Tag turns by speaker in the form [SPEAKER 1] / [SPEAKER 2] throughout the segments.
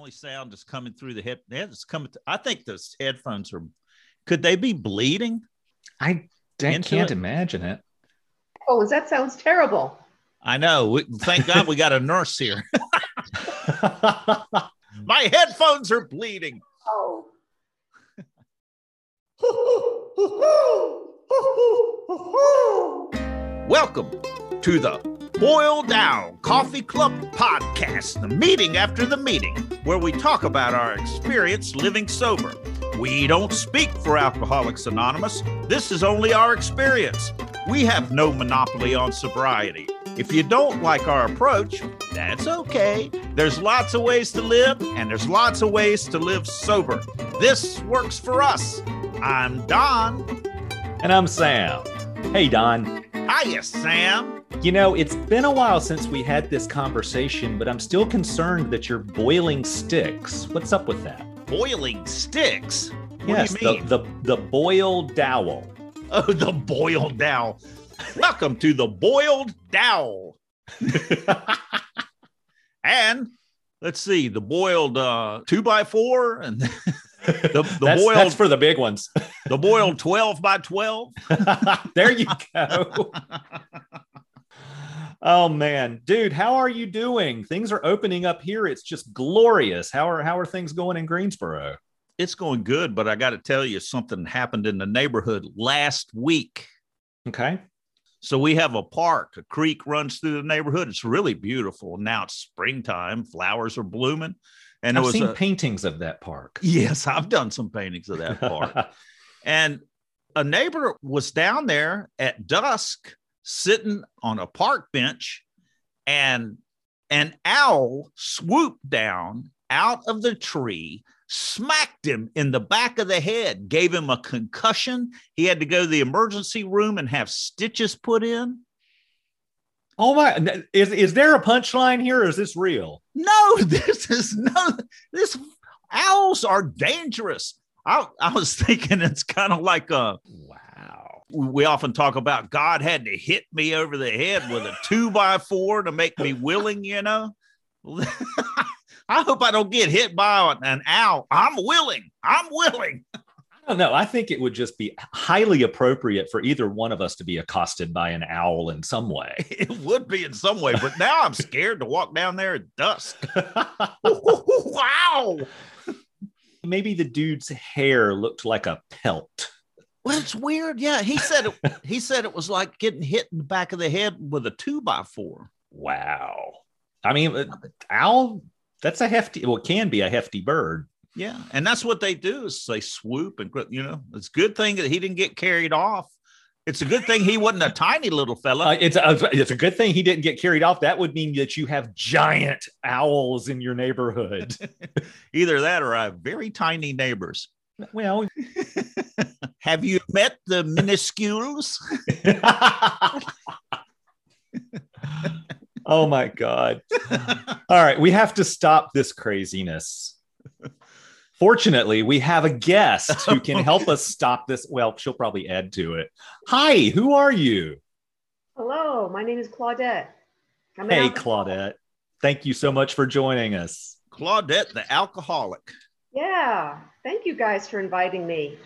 [SPEAKER 1] only sound is coming through the head. It's coming. I think those headphones are. Could they be bleeding?
[SPEAKER 2] I can't it? imagine it.
[SPEAKER 3] Oh, that sounds terrible.
[SPEAKER 1] I know. We, thank God we got a nurse here. My headphones are bleeding.
[SPEAKER 3] Oh.
[SPEAKER 1] Welcome to the Boil Down Coffee Club podcast, the meeting after the meeting, where we talk about our experience living sober. We don't speak for Alcoholics Anonymous. This is only our experience. We have no monopoly on sobriety. If you don't like our approach, that's okay. There's lots of ways to live, and there's lots of ways to live sober. This works for us. I'm Don.
[SPEAKER 2] And I'm Sam. Hey, Don.
[SPEAKER 1] Hiya, Sam.
[SPEAKER 2] You know, it's been a while since we had this conversation, but I'm still concerned that you're boiling sticks. What's up with that?
[SPEAKER 1] Boiling sticks? What
[SPEAKER 2] yes, The, the, the boiled dowel.
[SPEAKER 1] Oh, the boiled dowel. Welcome to the boiled dowel. and let's see, the boiled uh, two by four and
[SPEAKER 2] the, the that's, boiled that's for the big ones.
[SPEAKER 1] the boiled 12 by 12.
[SPEAKER 2] there you go. Oh man, dude, how are you doing? Things are opening up here. It's just glorious. How are how are things going in Greensboro?
[SPEAKER 1] It's going good, but I got to tell you something happened in the neighborhood last week.
[SPEAKER 2] Okay.
[SPEAKER 1] So we have a park, a creek runs through the neighborhood. It's really beautiful. Now it's springtime, flowers are blooming.
[SPEAKER 2] And I've seen a, paintings of that park.
[SPEAKER 1] Yes, I've done some paintings of that park. and a neighbor was down there at dusk sitting on a park bench and an owl swooped down out of the tree smacked him in the back of the head gave him a concussion. He had to go to the emergency room and have stitches put in.
[SPEAKER 2] Oh my is, is there a punchline here or is this real?
[SPEAKER 1] No this is no this owls are dangerous. I, I was thinking it's kind of like a we often talk about God had to hit me over the head with a two by four to make me willing, you know. I hope I don't get hit by an owl. I'm willing. I'm willing.
[SPEAKER 2] I don't know. I think it would just be highly appropriate for either one of us to be accosted by an owl in some way.
[SPEAKER 1] It would be in some way, but now I'm scared to walk down there at dusk. wow.
[SPEAKER 2] Maybe the dude's hair looked like a pelt.
[SPEAKER 1] Well, it's weird. Yeah, he said it. he said it was like getting hit in the back of the head with a two by four.
[SPEAKER 2] Wow. I mean, uh, owl. That's a hefty. Well, it can be a hefty bird.
[SPEAKER 1] Yeah, and that's what they do is they swoop and you know it's a good thing that he didn't get carried off. It's a good thing he wasn't a tiny little fella.
[SPEAKER 2] Uh, it's a, it's a good thing he didn't get carried off. That would mean that you have giant owls in your neighborhood.
[SPEAKER 1] Either that or I have very tiny neighbors.
[SPEAKER 2] Well,
[SPEAKER 1] have you met the minuscules?
[SPEAKER 2] oh my God. All right, we have to stop this craziness. Fortunately, we have a guest who can help us stop this. Well, she'll probably add to it. Hi, who are you?
[SPEAKER 3] Hello, my name is Claudette.
[SPEAKER 2] I'm hey, Claudette. Thank you so much for joining us.
[SPEAKER 1] Claudette, the alcoholic.
[SPEAKER 3] Yeah. Thank you guys for inviting me.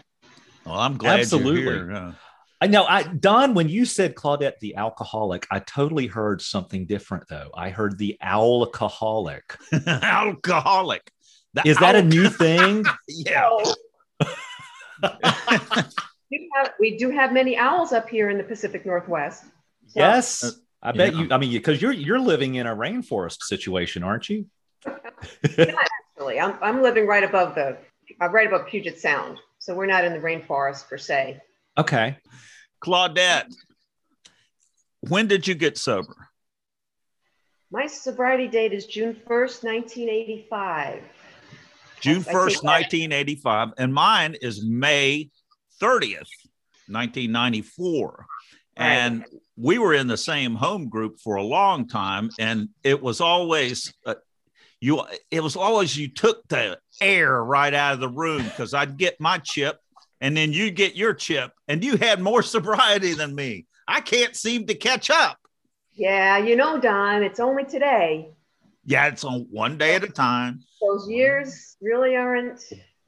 [SPEAKER 1] Well, I'm glad Absolutely. you're here.
[SPEAKER 2] I know. I Don, when you said Claudette the alcoholic, I totally heard something different though. I heard the alcoholic.
[SPEAKER 1] alcoholic.
[SPEAKER 2] The Is that a new thing?
[SPEAKER 1] yeah.
[SPEAKER 3] we, have, we do have many owls up here in the Pacific Northwest.
[SPEAKER 2] So. Yes. Uh, I bet yeah. you, I mean, because you're you're living in a rainforest situation, aren't you?
[SPEAKER 3] Actually. I'm, I'm living right above the, uh, right above Puget Sound. So we're not in the rainforest per se.
[SPEAKER 2] Okay.
[SPEAKER 1] Claudette, when did you get sober?
[SPEAKER 3] My sobriety date is June 1st, 1985.
[SPEAKER 1] June 1st, 1985. And mine is May 30th, 1994. Right. And we were in the same home group for a long time. And it was always, uh, you it was always you took the air right out of the room because I'd get my chip and then you get your chip and you had more sobriety than me. I can't seem to catch up.
[SPEAKER 3] Yeah, you know, Don, it's only today.
[SPEAKER 1] Yeah, it's on one day at a time.
[SPEAKER 3] Those years really aren't.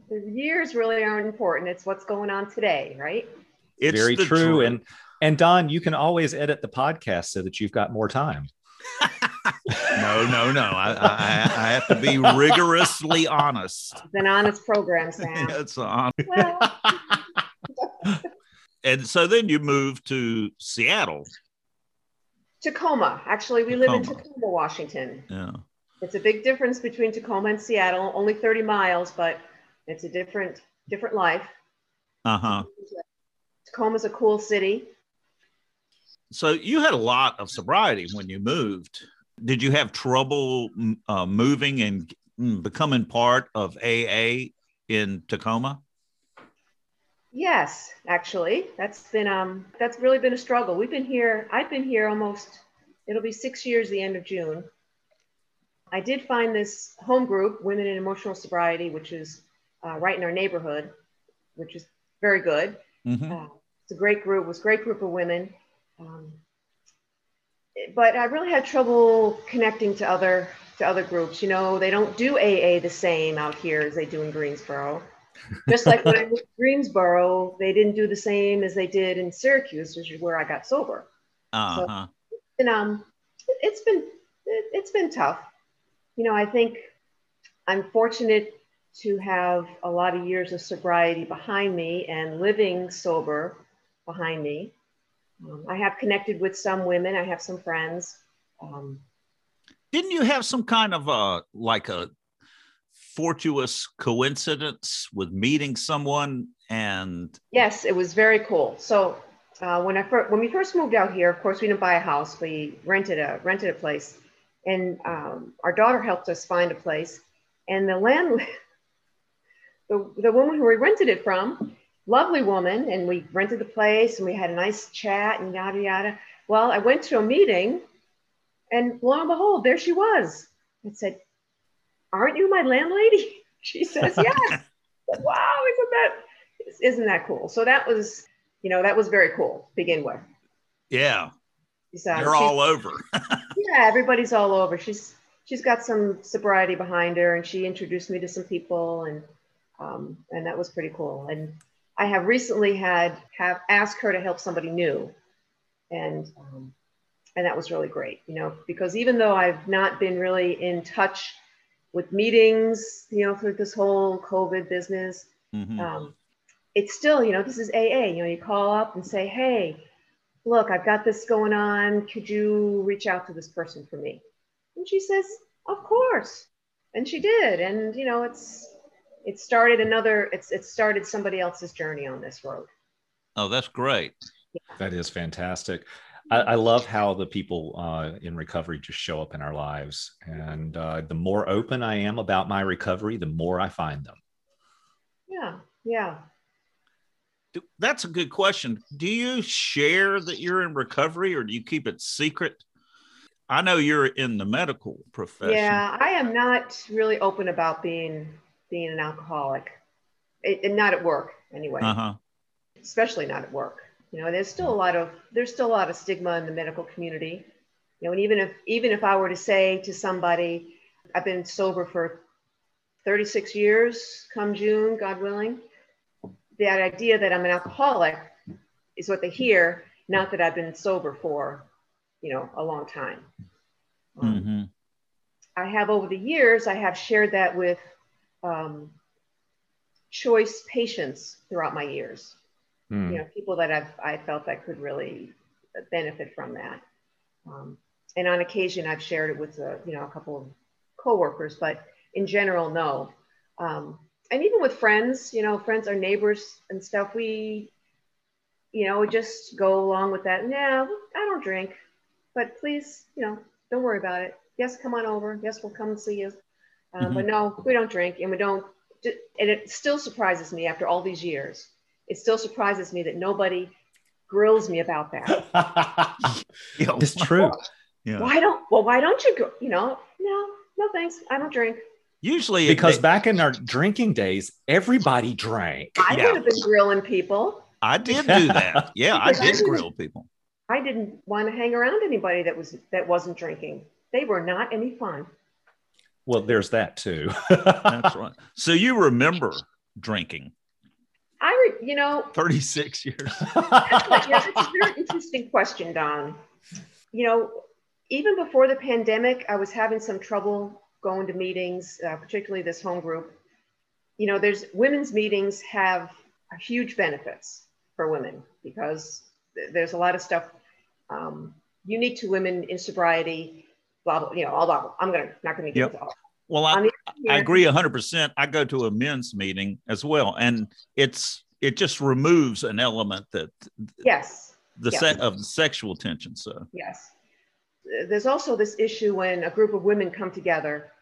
[SPEAKER 3] The years really aren't important. It's what's going on today, right?
[SPEAKER 1] It's
[SPEAKER 2] Very
[SPEAKER 1] the
[SPEAKER 2] true.
[SPEAKER 1] truth.
[SPEAKER 2] And and Don, you can always edit the podcast so that you've got more time.
[SPEAKER 1] no, no, no. I, I, I have to be rigorously honest.
[SPEAKER 3] It's an honest program, Sam.
[SPEAKER 1] It's on.
[SPEAKER 3] well,
[SPEAKER 1] And so then you moved to Seattle.
[SPEAKER 3] Tacoma. Actually, we live in
[SPEAKER 1] Tacoma.
[SPEAKER 3] Tacoma, Washington.
[SPEAKER 1] Yeah.
[SPEAKER 3] It's a big difference between Tacoma and Seattle. Only 30 miles, but it's a different different life.
[SPEAKER 1] Uh huh.
[SPEAKER 3] Tacoma's a cool city.
[SPEAKER 1] So you had a lot of sobriety when you moved. Did you have trouble uh, moving and mm, becoming part of AA in Tacoma?
[SPEAKER 3] Yes, actually, that's been um that's really been a struggle. We've been here. I've been here almost. It'll be six years the end of June. I did find this home group, Women in Emotional Sobriety, which is uh, right in our neighborhood, which is very good.
[SPEAKER 1] Mm-hmm.
[SPEAKER 3] Uh, it's a great group. It was a great group of women. Um, but I really had trouble connecting to other to other groups. You know, they don't do AA the same out here as they do in Greensboro. Just like when I moved to Greensboro, they didn't do the same as they did in Syracuse, which is where I got sober.
[SPEAKER 1] Uh huh.
[SPEAKER 3] And um, it's been it, it's been tough. You know, I think I'm fortunate to have a lot of years of sobriety behind me and living sober behind me. Um, I have connected with some women. I have some friends. Um,
[SPEAKER 1] Didn't you have some kind of a like a fortuitous coincidence with meeting someone and
[SPEAKER 3] yes, it was very cool. So uh, when I first when we first moved out here, of course, we didn't buy a house. We rented a rented a place, and um, our daughter helped us find a place. And the land, the the woman who we rented it from, lovely woman, and we rented the place, and we had a nice chat and yada yada. Well, I went to a meeting, and lo and behold, there she was. I said, "Aren't you my landlady?" She says, "Yes." Wow, isn't that isn't that cool? So that was, you know, that was very cool to begin with.
[SPEAKER 1] yeah,
[SPEAKER 3] uh,
[SPEAKER 1] you're all over.
[SPEAKER 3] yeah, everybody's all over. She's she's got some sobriety behind her, and she introduced me to some people, and um, and that was pretty cool. And I have recently had have asked her to help somebody new, and um, and that was really great. You know, because even though I've not been really in touch with meetings, you know, through this whole COVID business,
[SPEAKER 1] Mhm.
[SPEAKER 3] um, it's still, you know, this is AA. You know, you call up and say, hey, look, I've got this going on. Could you reach out to this person for me? And she says, of course. And she did. And, you know, it's, it started another, it's, it started somebody else's journey on this road.
[SPEAKER 1] Oh, that's great.
[SPEAKER 2] That is fantastic. I, I love how the people uh, in recovery just show up in our lives. And uh, the more open I am about my recovery, the more I find them.
[SPEAKER 3] Yeah. Yeah.
[SPEAKER 1] That's a good question. Do you share that you're in recovery or do you keep it secret? I know you're in the medical profession.
[SPEAKER 3] Yeah. I am not really open about being, being an alcoholic it, and not at work anyway.
[SPEAKER 1] Uh-huh.
[SPEAKER 3] especially not at work. You know, there's still a lot of there's still a lot of stigma in the medical community. You know, and even if even if I were to say to somebody, I've been sober for 36 years, come June, God willing, that idea that I'm an alcoholic is what they hear, not that I've been sober for, you know, a long time. Um,
[SPEAKER 1] Mhm.
[SPEAKER 3] I have over the years, I have shared that with um, choice patients throughout my years
[SPEAKER 2] Hmm.
[SPEAKER 3] you know people that I've I felt that could really benefit from that. Um, and on occasion, I've shared it with a, you know a couple of coworkers, but in general, no. Um, and even with friends, you know, friends or neighbors and stuff, we, you know, just go along with that. No, I don't drink, but please, you know, don't worry about it. Yes, come on over. Yes, we'll come and see you. Um, But no, we don't drink, and we don't. And it still surprises me after all these years it still surprises me that nobody grills me about that.
[SPEAKER 1] Yeah.
[SPEAKER 2] it's true.
[SPEAKER 1] Yeah.
[SPEAKER 3] Why don't well why don't you go, you know, no, no thanks. I don't drink.
[SPEAKER 1] Usually,
[SPEAKER 2] Because
[SPEAKER 1] they-
[SPEAKER 2] back in our drinking days, everybody drank.
[SPEAKER 3] I
[SPEAKER 1] Yeah.
[SPEAKER 3] would have been grilling people.
[SPEAKER 1] I did do that. Yeah, I
[SPEAKER 3] Because I
[SPEAKER 1] did grill people.
[SPEAKER 3] I didn't want to hang around anybody that was that wasn't drinking. They were not any fun.
[SPEAKER 2] Well, there's that too.
[SPEAKER 1] That's right. So you remember drinking?
[SPEAKER 3] I, re- you know,
[SPEAKER 1] 36 years.
[SPEAKER 3] yeah, that's a very interesting question, Don. You know, even before the pandemic, I was having some trouble going to meetings, uh, particularly this home group. You know, there's women's meetings have huge benefits for women because th- there's a lot of stuff um, unique to women in sobriety. Blah blah. You know, all that. I'm gonna not gonna get
[SPEAKER 1] Yep.
[SPEAKER 3] into all.
[SPEAKER 1] Well, I, I agree 100%. I go to a men's meeting as well. And it's, it just removes an element that
[SPEAKER 3] Yes.
[SPEAKER 1] the
[SPEAKER 3] Yeah.
[SPEAKER 1] set of sexual tension. So,
[SPEAKER 3] Yes. There's also this issue when a group of women come together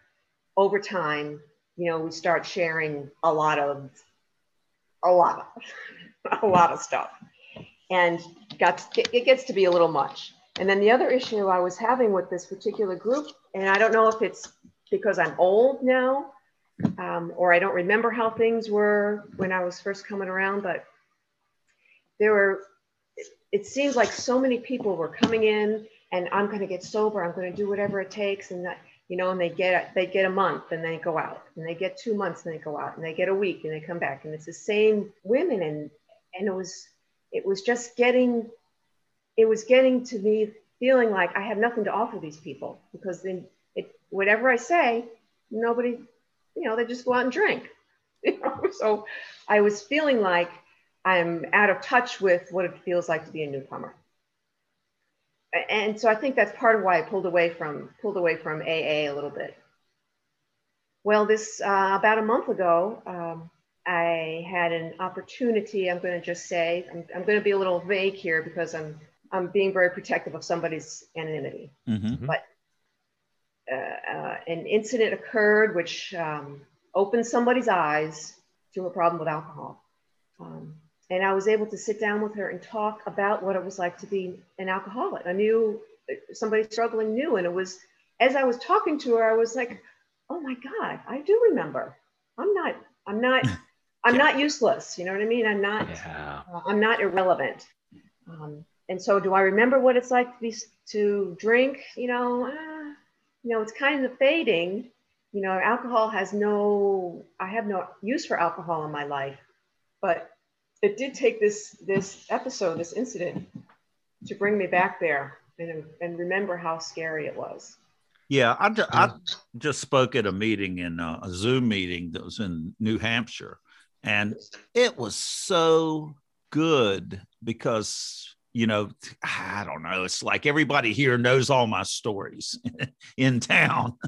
[SPEAKER 3] over time, you know, we start sharing a lot of, a lot of, a lot of stuff. And got to, it gets to be a little much. And then the other issue I was having with this particular group, and I don't know if it's because I'm old now, um, or I don't remember how things were when I was first coming around, but there were, it, seems like so many people were coming in and I'm going to get sober. I'm going to do whatever it takes. And that, you know, and they get, they get a month and they go out and they get two months and they go out and they get a week and they come back. And it's the same women. And, and it was, it was just getting, it was getting to me feeling like I have nothing to offer these people because then it, whatever I say, nobody, you know, they just go out and drink. You know? So I was feeling like I'm out of touch with what it feels like to be a newcomer. And so I think that's part of why I pulled away from pulled away from AA a little bit. Well, this uh, about a month ago, um, I had an opportunity. I'm going to just say I'm, I'm going to be a little vague here because I'm I'm being very protective of somebody's anonymity.
[SPEAKER 1] mhm.
[SPEAKER 3] Uh, uh, an incident occurred which um, opened somebody's eyes to a problem with alcohol. Um, and I was able to sit down with her and talk about what it was like to be an alcoholic. I knew somebody struggling knew, and it was as I was talking to her, I was like, "Oh my God, I do remember. I'm not. I'm not. I'm not useless. You know what I mean? I'm not.
[SPEAKER 2] Yeah.
[SPEAKER 3] Uh, I'm not irrelevant. Um, and so, do I remember what it's like to be to drink? You know, uh, you know, it's kind of fading. You know, alcohol has no. I have no use for alcohol in my life, but it did take this this episode, this incident, to bring me back there and and remember how scary it was.
[SPEAKER 1] Yeah, I, ju- I just spoke at a meeting in uh, a Zoom meeting that was in New Hampshire, and it was so good because you know I don't know. It's like everybody here knows all my stories in town,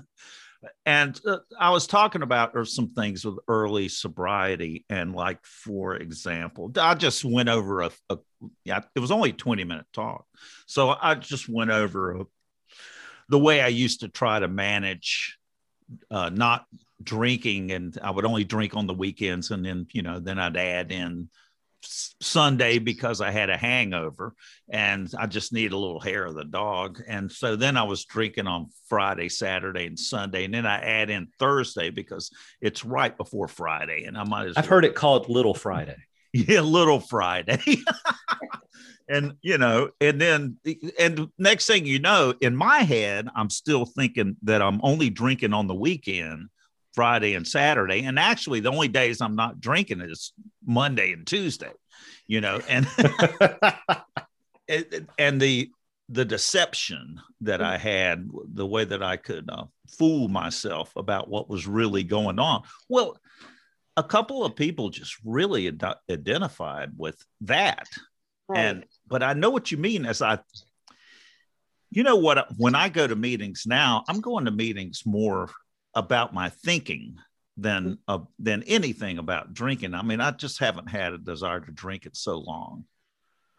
[SPEAKER 1] and uh, I was talking about or some things with early sobriety, and like for example, I just went over a, a yeah, it was only a twenty minute talk, so I just went over a the way I used to try to manage uh, not drinking, and I would only drink on the weekends, and then you know, then I'd add in Sunday because I had a hangover, and I just need a little hair of the dog, and so then I was drinking on Friday, Saturday, and Sunday, and then I add in Thursday because it's right before Friday, and I might as
[SPEAKER 2] I've heard it called Little Friday.
[SPEAKER 1] yeah, little Friday. and you know, and then and next thing you know, in my head, I'm still thinking that I'm only drinking on the weekend, Friday and Saturday. And actually the only days I'm not drinking is Monday and Tuesday, you know, and it- and the the deception that I had, the way that I could uh, fool myself about what was really going on. Well, a couple of people just really ad- identified with that and but i know what you mean as i you know what when i go to meetings now i'm going to meetings more about my thinking than uh, than anything about drinking i mean i just haven't had a desire to drink it so long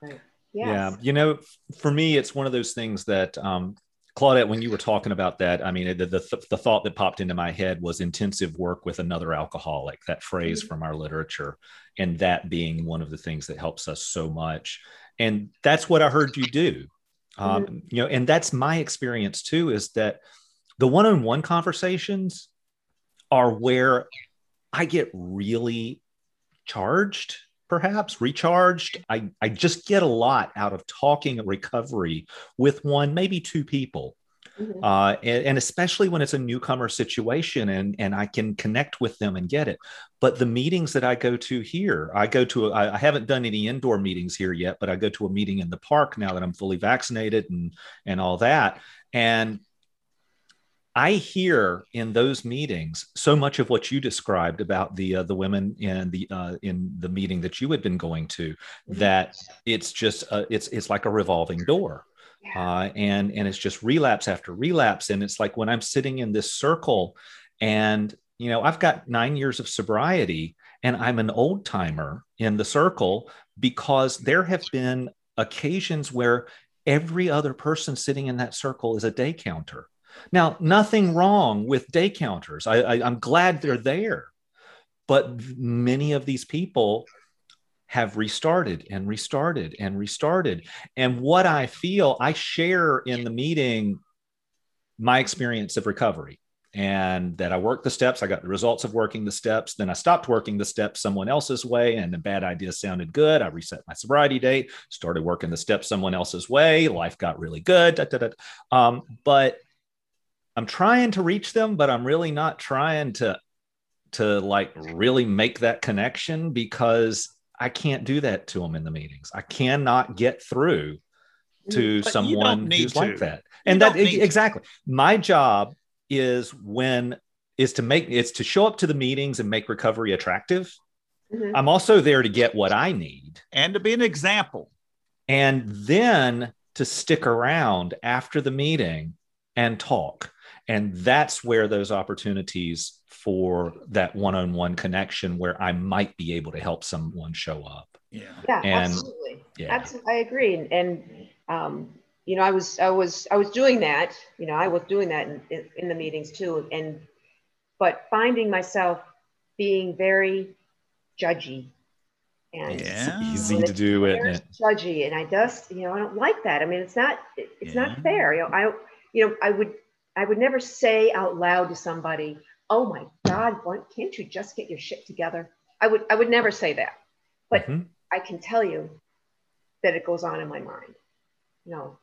[SPEAKER 3] yes.
[SPEAKER 2] Yeah, you know, for me, it's one of those things that um, Claudette, when you were talking about that, I mean, the, the the thought that popped into my head was intensive work with another alcoholic. That phrase
[SPEAKER 3] Mhm.
[SPEAKER 2] from our literature, and that being one of the things that helps us so much. And that's what I heard you do. Um, You know, and that's my experience too. Is that the one-on-one conversations are where I get really charged perhaps recharged i i just get a lot out of talking recovery with one maybe two people Mm-hmm. Uh, and, and, especially when it's a newcomer situation and, and I can connect with them and get it. But the meetings that I go to here, I go to, I haven't done any indoor meetings here yet, but I go to a meeting in the park now that I'm fully vaccinated and, and all that. And I hear in those meetings so much of what you described about the uh, the women in the uh, in the meeting that you had been going to, mm-hmm. that it's just uh, it's it's like a revolving door, uh, and and it's just relapse after relapse, and it's like when I'm sitting in this circle, and you know I've got nine years of sobriety, and I'm an old timer in the circle because there have been occasions where every other person sitting in that circle is a day counter now, nothing wrong with day counters. I, I, I'm glad they're there. But many of these people have restarted and restarted and restarted. And what I feel, I share in the meeting my experience of recovery and that I worked the steps. I got the results of working the steps. Then I stopped working the steps someone else's way, and the bad idea sounded good. I reset my sobriety date, started working the steps someone else's way. Life got really good. Da, da, da. Um, but I'm trying to reach them, but I'm really not trying to to like really make that connection because I can't do that to them in the meetings. I cannot get through to but someone who's to. like that. And that exactly. My job is when is to make it's to show up to the meetings and make recovery attractive. Mm-hmm. I'm also there to get what I need
[SPEAKER 1] and to be an example.
[SPEAKER 2] And then to stick around after the meeting and talk and that's where those opportunities for that one-on-one connection where i might be able to help someone show up.
[SPEAKER 3] Yeah. Yeah and, absolutely. yeah. Absolutely i agree. And, and um, you know i was i was i was doing that you know i was doing that in, in, in the meetings too. And but finding myself being very judgy.
[SPEAKER 2] And yeah. it's easy to do it?
[SPEAKER 3] judgy and i just you know i don't like that. I mean it's not it's yeah. not fair. You know i you know i would I would never say out loud to somebody, "Oh my God, why can't you just get your shit together?" I would I would never say that, but mm-hmm. I can tell you that it goes on in my mind. No,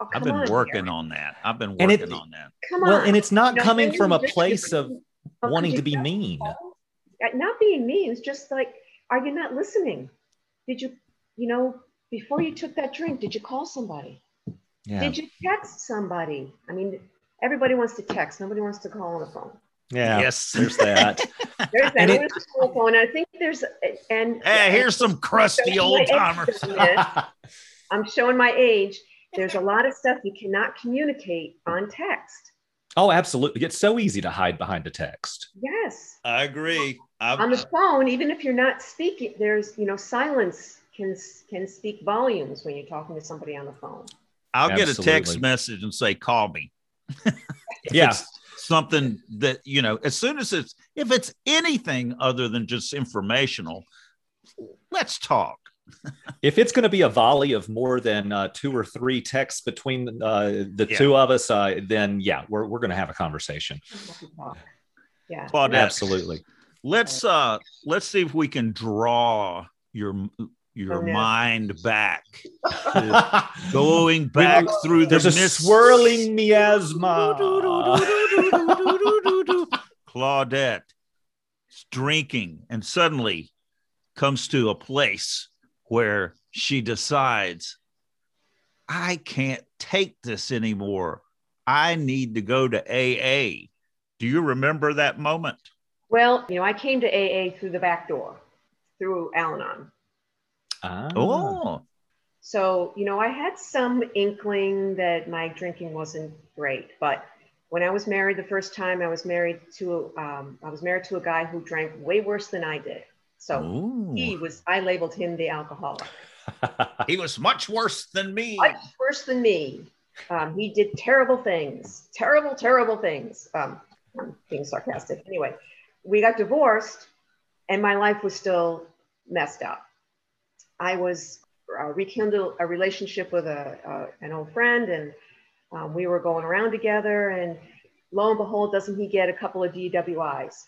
[SPEAKER 1] oh, I've been on working here. on that. I've been working it, on that.
[SPEAKER 2] Come on. Well, and it's not you know, coming from a place of wanting to be mean.
[SPEAKER 3] Not being mean is just like, are you not listening? Did you, you know, before you took that drink, did you call somebody? Yeah. Did you text somebody? I mean, everybody wants to text. Nobody wants to call on the phone.
[SPEAKER 2] Yeah. Yes. There's that.
[SPEAKER 3] there's that. And it, phone. I think there's and
[SPEAKER 1] hey, here's some crusty old timers.
[SPEAKER 3] I'm showing my age. There's a lot of stuff you cannot communicate on text.
[SPEAKER 2] Oh, absolutely. It's so easy to hide behind a text.
[SPEAKER 3] Yes.
[SPEAKER 1] I agree. I'm,
[SPEAKER 3] on the phone, even if you're not speaking, there's you know silence can can speak volumes when you're talking to somebody on the phone.
[SPEAKER 1] I'll absolutely. get a text message and say, "Call me."
[SPEAKER 2] yeah.
[SPEAKER 1] something that, you know, as soon as it's, if it's anything other than just informational, let's talk.
[SPEAKER 2] if it's going to be a volley of more than uh, two or three texts between uh, the yeah. two of us, uh, then yeah, we're, we're going to have a conversation.
[SPEAKER 3] Yeah,
[SPEAKER 1] Claudette,
[SPEAKER 2] absolutely.
[SPEAKER 1] Let's uh, let's see if we can draw your your oh, mind back, going back through the
[SPEAKER 2] There's a swirling miasma.
[SPEAKER 1] Claudette is drinking and suddenly comes to a place where she decides, I can't take this anymore. I need to go to AA. Do you remember that moment?
[SPEAKER 3] Well, you know, I came to AA through the back door, through Al Anon.
[SPEAKER 1] Ah. Oh.
[SPEAKER 3] So, you know, I had some inkling that my drinking wasn't great, but when I was married the first time, I was married to um, I was married to a guy who drank way worse than I did. So Ooh. he was I labeled him the alcoholic.
[SPEAKER 1] he was much worse than me.
[SPEAKER 3] Much worse than me. Um, he did terrible things, terrible, terrible things. Um, I'm being sarcastic. Anyway, we got divorced, and my life was still messed up. I was uh, rekindled a relationship with a, uh, an old friend and um, we were going around together and lo and behold, doesn't he get a couple of DWIs?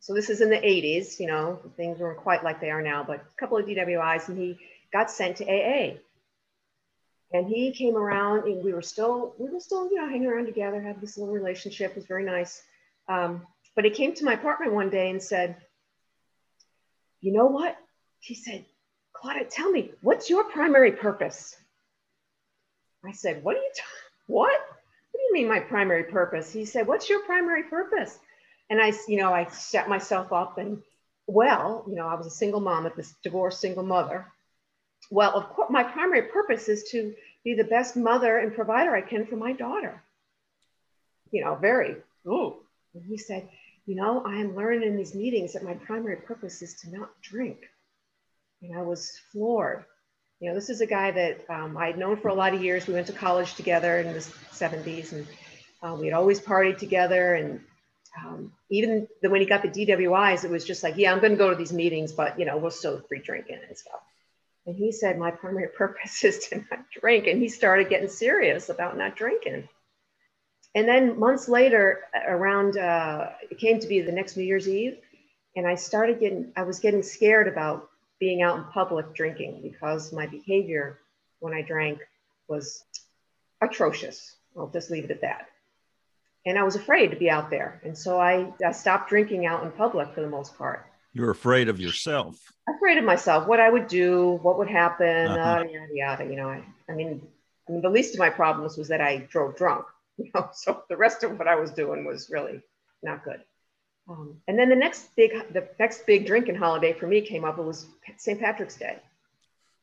[SPEAKER 3] So this is in the 80s, you know, things weren't quite like they are now, but a couple of DWIs and he got sent to AA. And he came around and we were still, we were still, you know, hanging around together, had this little relationship, it was very nice. Um, but he came to my apartment one day and said, you know what? He said, Claudia, tell me, what's your primary purpose? I said, what are you, what? What do you mean my primary purpose? He said, what's your primary purpose? And I, you know, I set myself up and well, you know, I was a single mom at this divorced single mother. Well, of course, my primary purpose is to be the best mother and provider I can for my daughter. You know, very, oh. And he said, you know, I am learning in these meetings that my primary purpose is to not drink. And I was floored. You know, this is a guy that um, I had known for a lot of years. We went to college together in the 70s and uh, we had always partied together. And um, even the, when he got the DWIs, it was just like, yeah, I'm going to go to these meetings, but, you know, we'll still free drinking and stuff. And he said, my primary purpose is to not drink. And he started getting serious about not drinking. And then months later, around, uh, it came to be the next New Year's Eve. And I started getting, I was getting scared about being out in public drinking because my behavior when I drank was atrocious. I'll just leave it at that. And I was afraid to be out there. And so I, I stopped drinking out in public for the most part.
[SPEAKER 1] You're afraid of yourself.
[SPEAKER 3] Afraid of myself, what I would do, what would happen, uh-huh. uh, yada, yada. You know, I, I mean, I mean, the least of my problems was that I drove drunk. You know, so the rest of what I was doing was really not good. Um, and then the next big, the next big drinking holiday for me came up. It was St. Patrick's Day,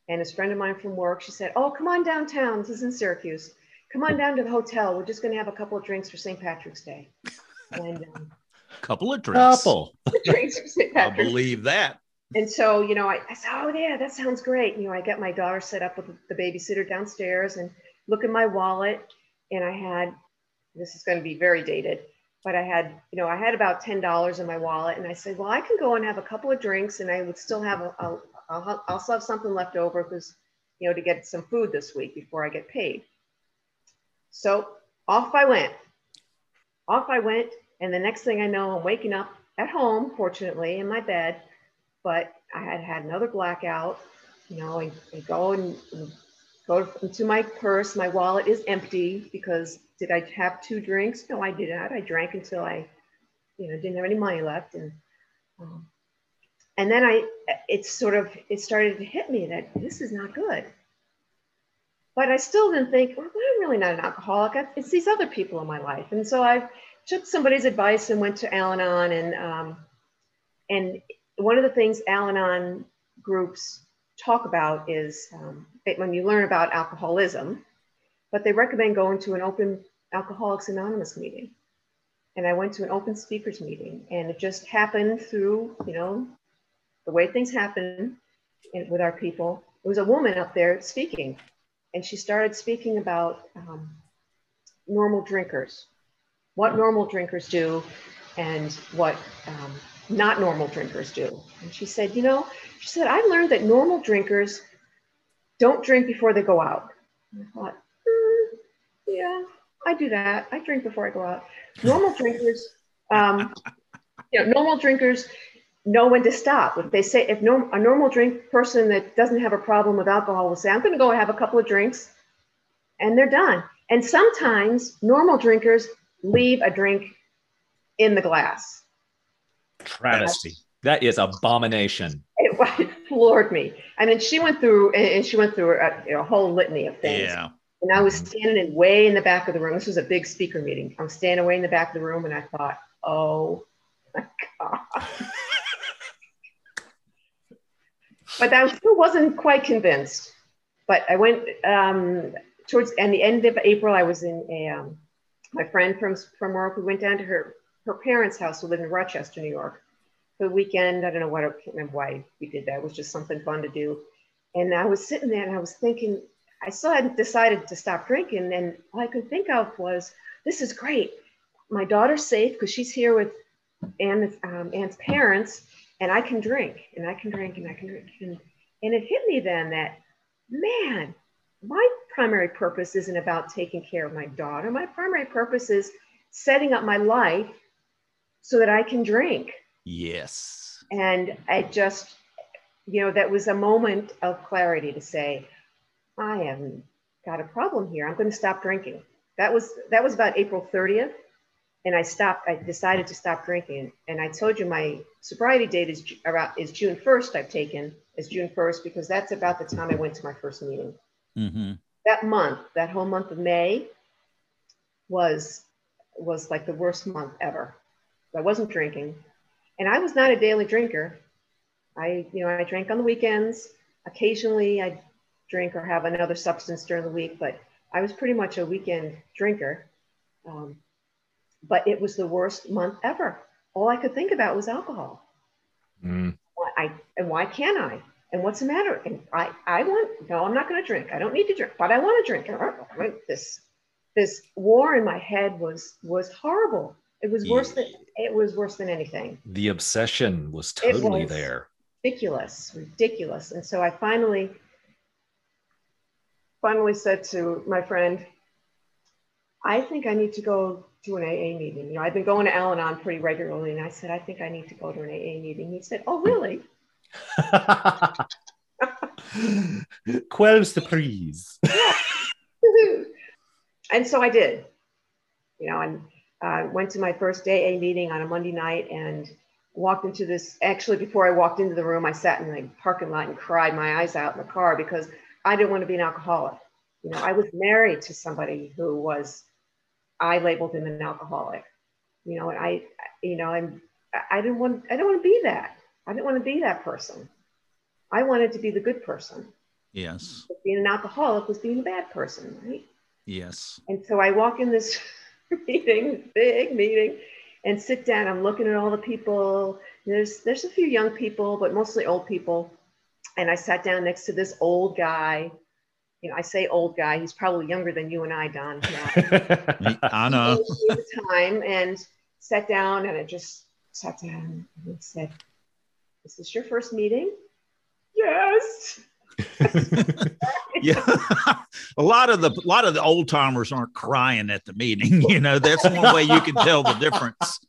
[SPEAKER 3] and this friend of mine from work, she said, "Oh, come on downtown. This is in Syracuse. Come on down to the hotel. We're just going to have a couple of drinks for St. Patrick's Day."
[SPEAKER 1] And um, couple of drinks.
[SPEAKER 2] Couple
[SPEAKER 3] drinks for St.
[SPEAKER 1] Patrick's. I believe that.
[SPEAKER 3] And so, you know, I, I said, "Oh yeah, that sounds great." You know, I got my daughter set up with the babysitter downstairs, and look in my wallet, and I had. This is going to be very dated but I had, you know, I had about $10 in my wallet and I said, well, I can go and have a couple of drinks and I would still have, a, a I'll, I'll still have something left over because, you know, to get some food this week before I get paid. So off I went, off I went. And the next thing I know, I'm waking up at home, fortunately, in my bed, but I had had another blackout, you know, I, I go and, and go into my purse. My wallet is empty because did I have two drinks? No, I did not. I drank until I, you know, didn't have any money left. And, um, and then I, it sort of, it started to hit me that this is not good. But I still didn't think, well, I'm really not an alcoholic. It's these other people in my life. And so I took somebody's advice and went to Al-Anon. And, um, and one of the things Al-Anon groups talk about is um, when you learn about alcoholism, but they recommend going to an open Alcoholics Anonymous meeting. And I went to an open speakers meeting, and it just happened through, you know, the way things happen with our people. It was a woman up there speaking, and she started speaking about um, normal drinkers, what normal drinkers do, and what um, not normal drinkers do. And she said, you know, she said, I learned that normal drinkers don't drink before they go out. And I thought, mm, yeah, I do that. I drink before I go out. Normal drinkers, um, you know, normal drinkers know when to stop. If they say, if no, a normal drink person that doesn't have a problem with alcohol will say, I'm going to go have a couple of drinks and they're done. And sometimes normal drinkers leave a drink in the glass.
[SPEAKER 2] Travesty. That is abomination.
[SPEAKER 3] It, it floored me. I mean, she went through and she went through a, a whole litany of things.
[SPEAKER 1] Yeah.
[SPEAKER 3] And I was standing in way in the back of the room. This was a big speaker meeting. I'm standing way in the back of the room, and I thought, oh my god. but I still wasn't quite convinced. But I went um, towards and the end of April. I was in a um, my friend from from work. We went down to her her parents' house who lived in Rochester, New York, for the weekend. I don't know what, I can't remember why we did that. It was just something fun to do. And I was sitting there and I was thinking, I still hadn't decided to stop drinking. And all I could think of was, this is great. My daughter's safe because she's here with Anne's, um, Anne's parents, and I can drink and I can drink and I can drink. And, and it hit me then that, man, my primary purpose isn't about taking care of my daughter. My primary purpose is setting up my life so that I can drink.
[SPEAKER 1] Yes.
[SPEAKER 3] And I just, you know, that was a moment of clarity to say, I am got a problem here. I'm going to stop drinking. That was that was about April 30th, and I stopped. I decided to stop drinking, and I told you my sobriety date is around is June 1st. I've taken is June 1st because that's about the time I went to my first meeting.
[SPEAKER 1] Mm-hmm.
[SPEAKER 3] That month, that whole month of May, was was like the worst month ever. I wasn't drinking, and I was not a daily drinker. I, you know, I drank on the weekends. Occasionally, I drink or have another substance during the week, but I was pretty much a weekend drinker. Um, but it was the worst month ever. All I could think about was alcohol.
[SPEAKER 2] Mm.
[SPEAKER 3] Why, I, and why can't I? And what's the matter? And I, I want, no, I'm not going to drink. I don't need to drink, but I want to drink. This, this war in my head was, was horrible. It was worse than, it was worse than anything.
[SPEAKER 2] The obsession was totally
[SPEAKER 3] was
[SPEAKER 2] there.
[SPEAKER 3] Ridiculous, ridiculous. And so I finally, finally said to my friend, I think I need to go to an AA meeting. You know, I've been going to Al Anon pretty regularly, and I said, I think I need to go to an AA meeting. He said, Oh, really?
[SPEAKER 2] Quelle surprise.
[SPEAKER 3] and so I did. You know, and uh, went to my first AA meeting on a Monday night and walked into this. Actually, before I walked into the room, I sat in the parking lot and cried my eyes out in the car because I didn't want to be an alcoholic. You know, I was married to somebody who was, I labeled him an alcoholic. You know, and I, you know, I'm, I didn't want, I didn't want to be that. I didn't want to be that person. I wanted to be the good person.
[SPEAKER 1] Yes.
[SPEAKER 3] But being an alcoholic was being a bad person, right?
[SPEAKER 1] Yes.
[SPEAKER 3] And so I walk in this meeting, big meeting, and sit down. I'm looking at all the people. There's there's a few young people, but mostly old people. And I sat down next to this old guy. You know, I say old guy. He's probably younger than you and I, Don.
[SPEAKER 1] I know.
[SPEAKER 3] Time, and sat down, and I just sat down and said, "Is this your first meeting?" Yes.
[SPEAKER 1] yeah. A lot of the a lot of the old timers aren't crying at the meeting you know that's one way you can tell the difference.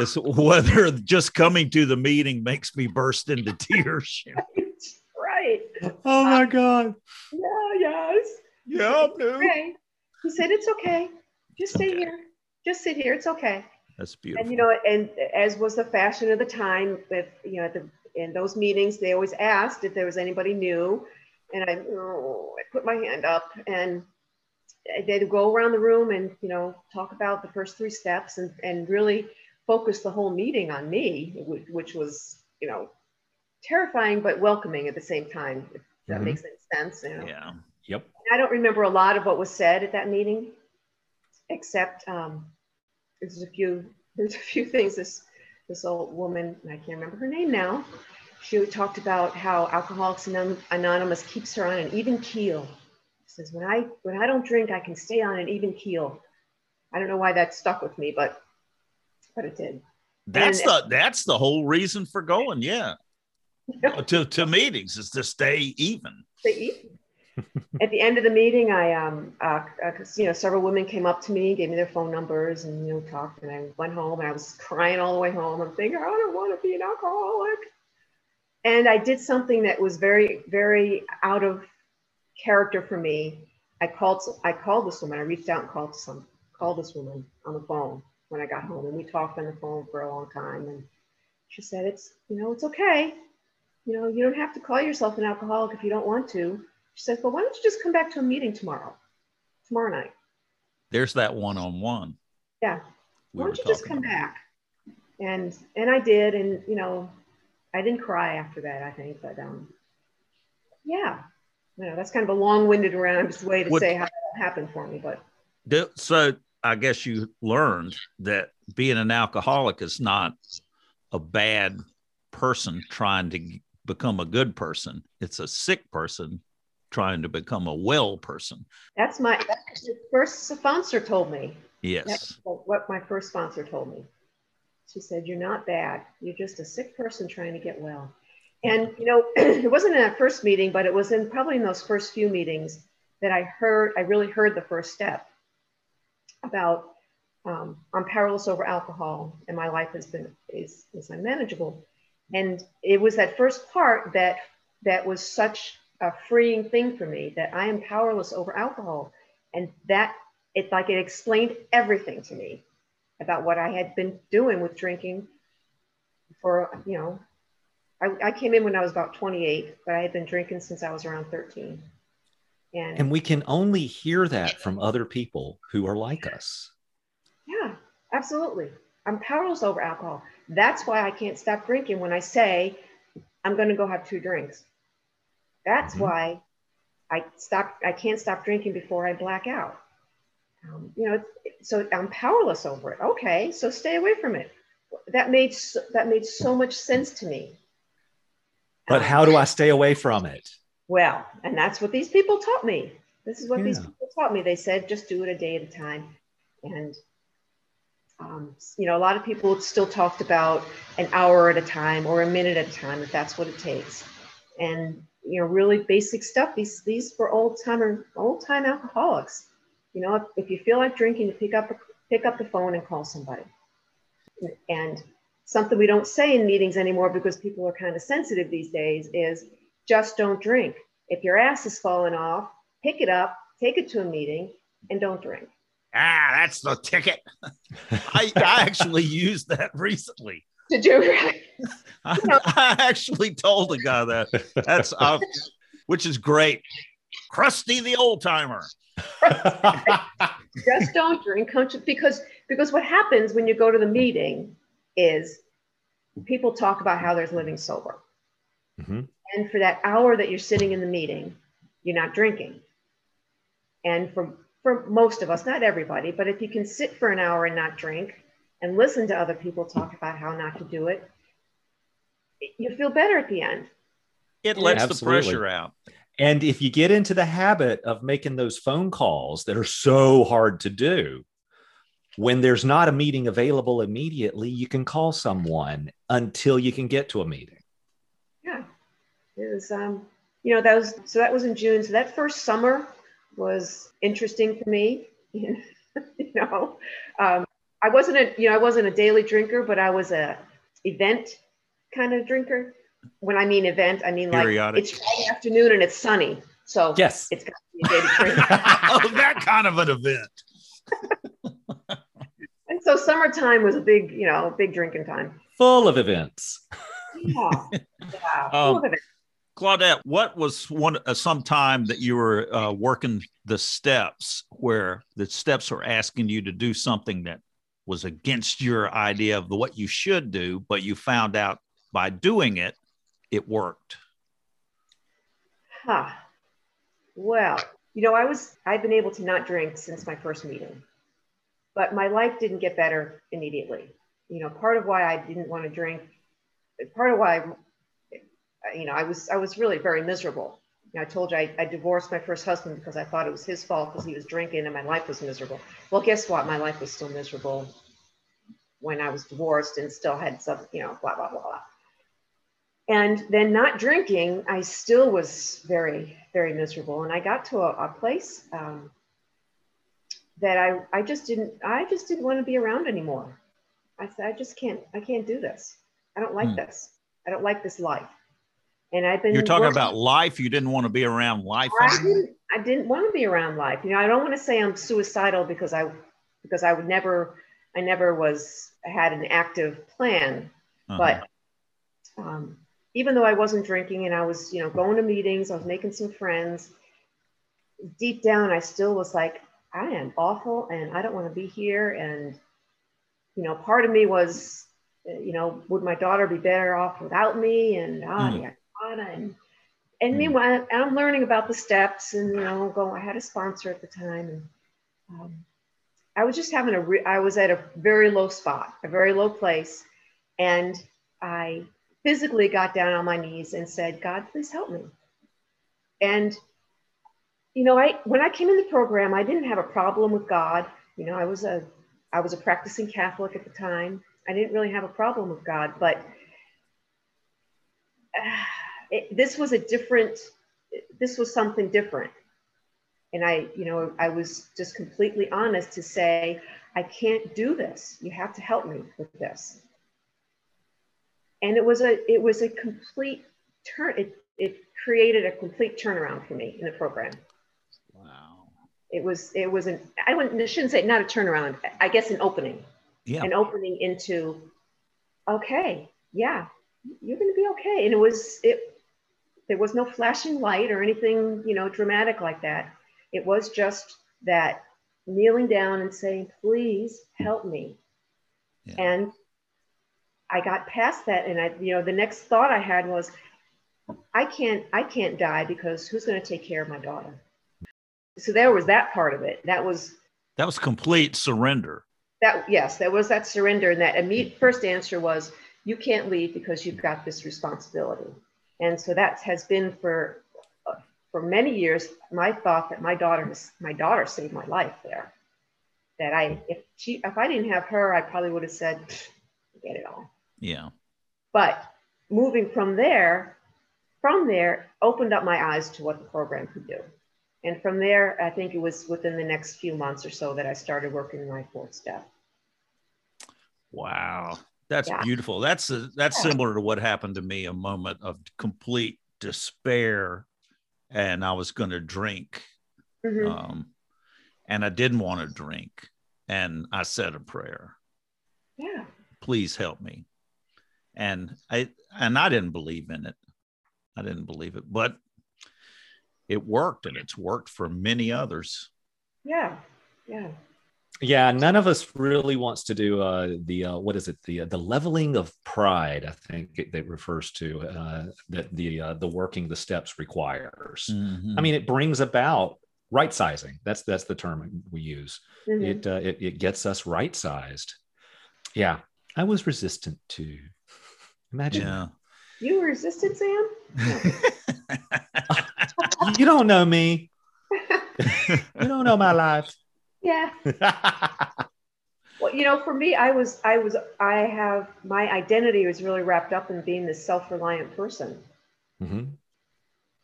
[SPEAKER 1] Is whether just coming to the meeting makes me burst into tears.
[SPEAKER 3] Right.
[SPEAKER 2] Oh my uh, god.
[SPEAKER 3] yeah yes.
[SPEAKER 1] Yeah
[SPEAKER 3] okay. he said it's okay. Just stay okay. here. Just sit here. It's okay.
[SPEAKER 1] That's beautiful
[SPEAKER 3] and you know and as was the fashion of the time with you know at the in those meetings, they always asked if there was anybody new. And I, oh, I put my hand up and they'd go around the room and, you know, talk about the first three steps and, and really focus the whole meeting on me, which was, you know, terrifying, but welcoming at the same time, if that mm-hmm. makes any sense. You know?
[SPEAKER 1] Yeah.
[SPEAKER 2] Yep.
[SPEAKER 3] I don't remember a lot of what was said at that meeting, except um, there's a few, there's a few things this this old woman, and I can't remember her name now, she talked about how Alcoholics Anonymous keeps her on an even keel. She says, when I when I don't drink, I can stay on an even keel. I don't know why that stuck with me, but but it did.
[SPEAKER 1] That's and, the that's the whole reason for going, yeah. to to meetings is to stay even.
[SPEAKER 3] Stay even. at the end of the meeting, I um, uh, uh, you know, several women came up to me, gave me their phone numbers, and you know, talked. And I went home, and I was crying all the way home. I'm thinking, I don't want to be an alcoholic. And I did something that was very, very out of character for me. I called, I called this woman. I reached out and called some, called this woman on the phone when I got home, and we talked on the phone for a long time. And she said, "It's, you know, it's okay. You know, you don't have to call yourself an alcoholic if you don't want to." She says, well, why don't you just come back to a meeting tomorrow, tomorrow night?
[SPEAKER 1] There's that one on one.
[SPEAKER 3] Yeah. We why don't you just come about. back? And and I did, and you know, I didn't cry after that, I think, but um, yeah, you know, that's kind of a long-winded around way to say how that happened for me, but
[SPEAKER 1] so I guess you learned that being an alcoholic is not a bad person trying to become a good person. It's a sick person trying to become a well person.
[SPEAKER 3] That's my that's first sponsor told me.
[SPEAKER 1] Yes.
[SPEAKER 3] That's what my first sponsor told me. She said, You're not bad. You're just a sick person trying to get well. And, you know, it wasn't in that first meeting, but it was in probably in those first few meetings that I heard, I really heard the first step about um, I'm powerless over alcohol and my life has been, is, is unmanageable. And it was that first part that, that was such a freeing thing for me that I am powerless over alcohol. And that it like it explained everything to me about what I had been doing with drinking for, you know, I, I came in when I was about 28, but I had been drinking since I was around 13.
[SPEAKER 2] And, and we can only hear that from other people who are like us.
[SPEAKER 3] Yeah, absolutely. I'm powerless over alcohol. That's why I can't stop drinking when I say I'm going to go have two drinks. That's mm-hmm. why I stop. I can't stop drinking before I black out. Um, you know, so I'm powerless over it. Okay, so stay away from it. That made so, that made so much sense to me.
[SPEAKER 2] But how do I stay away from it?
[SPEAKER 3] Well, and that's what these people taught me. This is what yeah. these people taught me. They said, just do it a day at a time. And, um, you know, a lot of people still talked about an hour at a time or a minute at a time, if that's what it takes. And, you know, really basic stuff. These, these for old timer, old time alcoholics. You know, if, if you feel like drinking, pick up, pick up the phone and call somebody. And something we don't say in meetings anymore because people are kind of sensitive these days is just don't drink. If your ass is falling off, pick it up, take it to a meeting, and don't drink.
[SPEAKER 1] Ah, that's the ticket. I, I actually used that recently.
[SPEAKER 3] Did you really?
[SPEAKER 1] I, I, actually told a guy that. That's uh, which is great. Krusty the old timer.
[SPEAKER 3] Just don't drink because because what happens when you go to the meeting is people talk about how they're living sober. Mm-hmm. And for that hour that you're sitting in the meeting, you're not drinking. And for, for most of us, not everybody, but if you can sit for an hour and not drink and listen to other people talk about how not to do it, you feel better at the end.
[SPEAKER 1] It lets Absolutely. the pressure out.
[SPEAKER 2] And if you get into the habit of making those phone calls that are so hard to do, when there's not a meeting available immediately, you can call someone until you can get to a meeting.
[SPEAKER 3] Yeah. It was, um, you know, that was, so that was in June. So that first summer was interesting for me. you know, um, I wasn't a, you know, I wasn't a daily drinker, but I was a event kind of drinker. When I mean event, I mean Periodic. like it's Friday afternoon and it's sunny. So
[SPEAKER 2] yes,
[SPEAKER 3] it's got to be a daily drink.
[SPEAKER 1] oh, that kind of an event.
[SPEAKER 3] and so summertime was a big, you know, big drinking time.
[SPEAKER 2] Full of events.
[SPEAKER 3] Yeah. yeah. Full
[SPEAKER 1] um, of events. Claudette, what was one uh, some time that you were uh, working the steps where the steps were asking you to do something that was against your idea of what you should do, but you found out by doing it, it worked?
[SPEAKER 3] Huh. Well, you know, I was I've been able to not drink since my first meeting, but my life didn't get better immediately. You know, part of why I didn't want to drink, part of why you know, I was I was really very miserable. You know, I told you I, I divorced my first husband because I thought it was his fault because he was drinking and my life was miserable. Well, guess what? My life was still miserable when I was divorced and still had some, you know, blah blah blah blah. And then not drinking, I still was very very miserable. And I got to a, a place um, that I I just didn't I just didn't want to be around anymore. I said I just can't I can't do this. I don't like hmm. this. I don't like this life. And I've been.
[SPEAKER 1] You're talking working. about life. You didn't want to be around life.
[SPEAKER 3] I didn't, I didn't want to be around life. You know, I don't want to say I'm suicidal because I, because I would never, I never was had an active plan. Uh-huh. But um, even though I wasn't drinking and I was, you know, going to meetings, I was making some friends. Deep down, I still was like, I am awful, and I don't want to be here. And you know, part of me was, you know, would my daughter be better off without me? And ah, mm. yeah and and mm. meanwhile I'm learning about the steps and you know go I had a sponsor at the time and um, I was just having a re- I was at a very low spot a very low place and I physically got down on my knees and said God please help me and you know I when I came in the program I didn't have a problem with God you know I was a I was a practicing Catholic at the time I didn't really have a problem with God but uh, it, this was a different, this was something different. And I, you know, I was just completely honest to say, I can't do this. You have to help me with this. And it was a, it was a complete turn. It it created a complete turnaround for me in the program.
[SPEAKER 1] Wow.
[SPEAKER 3] It was it was an I wouldn't I shouldn't say not a turnaround. I guess an opening.
[SPEAKER 1] Yeah.
[SPEAKER 3] An opening into okay, yeah, you're going to be okay. And it was it there was no flashing light or anything, you know, dramatic like that. It was just that kneeling down and saying, please help me. Yeah. And I got past that. And I, you know, the next thought I had was, I can't, I can't die because who's going to take care of my daughter? So there was that part of it. That was,
[SPEAKER 1] that was complete surrender.
[SPEAKER 3] That, yes, that was that surrender. And that immediate first answer was, you can't leave because you've got this responsibility. And so that has been for for many years my thought that my daughter my daughter saved my life there. That I if she if I didn't have her, I probably would have said, forget it all.
[SPEAKER 1] Yeah.
[SPEAKER 3] But moving from there, from there, opened up my eyes to what the program could do. And from there, I think it was within the next few months or so that I started working my fourth step.
[SPEAKER 1] Wow. That's yeah. beautiful. That's a, that's yeah. similar to what happened to me. A moment of complete despair, and I was going to drink, mm-hmm. um, and I didn't want to drink, and I said a prayer.
[SPEAKER 3] Yeah.
[SPEAKER 1] Please help me, and I and I didn't believe in it. I didn't believe it, but it worked, and it's worked for many others.
[SPEAKER 3] Yeah. Yeah
[SPEAKER 2] yeah none of us really wants to do uh, the uh, what is it the uh, the leveling of pride i think it, it refers to uh, that the uh, the working the steps requires mm-hmm. i mean it brings about right sizing that's that's the term we use mm-hmm. it, uh, it it gets us right sized yeah i was resistant to imagine yeah.
[SPEAKER 3] you were resistant sam
[SPEAKER 2] you don't know me you don't know my life
[SPEAKER 3] yeah. well, you know, for me, I was, I was, I have my identity was really wrapped up in being this self-reliant person. Mm-hmm.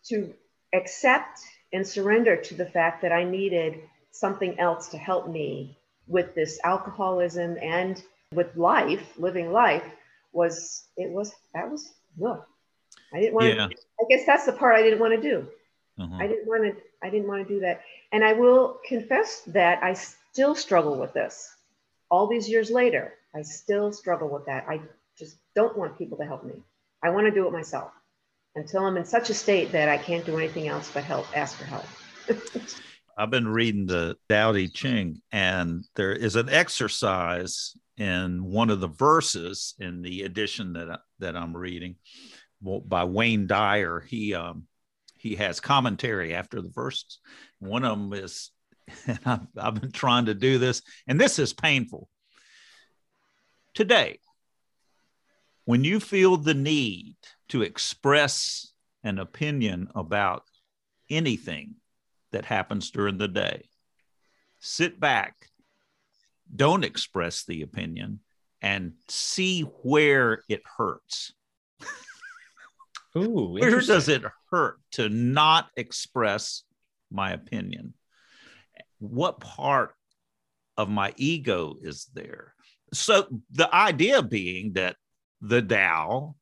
[SPEAKER 3] To accept and surrender to the fact that I needed something else to help me with this alcoholism and with life, living life, was it was that was look. I didn't want yeah. to. I guess that's the part I didn't want to do. Uh-huh. I didn't want to. I didn't want to do that. And I will confess that I still struggle with this. All these years later, I still struggle with that. I just don't want people to help me. I want to do it myself until I'm in such a state that I can't do anything else but help, ask for help.
[SPEAKER 1] I've been reading the Tao Te Ching, and there is an exercise in one of the verses in the edition that that I'm reading by Wayne Dyer. He um, he has commentary after the verses. One of them is, and I've, I've been trying to do this, and this is painful. Today, when you feel the need to express an opinion about anything that happens during the day, sit back, don't express the opinion, and see where it hurts.
[SPEAKER 2] Ooh,
[SPEAKER 1] where does it hurt to not express my opinion? What part of my ego is there? So the idea being that the Tao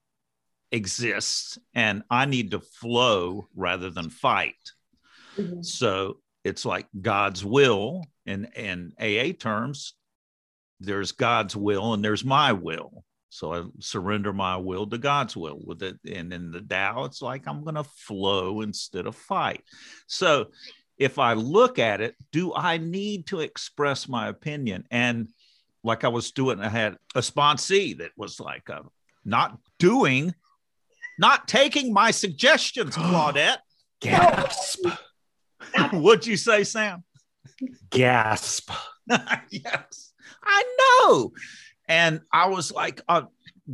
[SPEAKER 1] exists and I need to flow rather than fight. Mm-hmm. So it's like God's will in, in AA terms, there's God's will and there's my will. So I surrender my will to God's will with it. And in the Tao, it's like I'm going to flow instead of fight. So if I look at it, do I need to express my opinion? And like I was doing, I had a sponsee that was like, uh, not doing, not taking my suggestions, Claudette.
[SPEAKER 2] Gasp.
[SPEAKER 1] What'd you say, Sam?
[SPEAKER 2] Gasp.
[SPEAKER 1] yes, I know and I was like uh,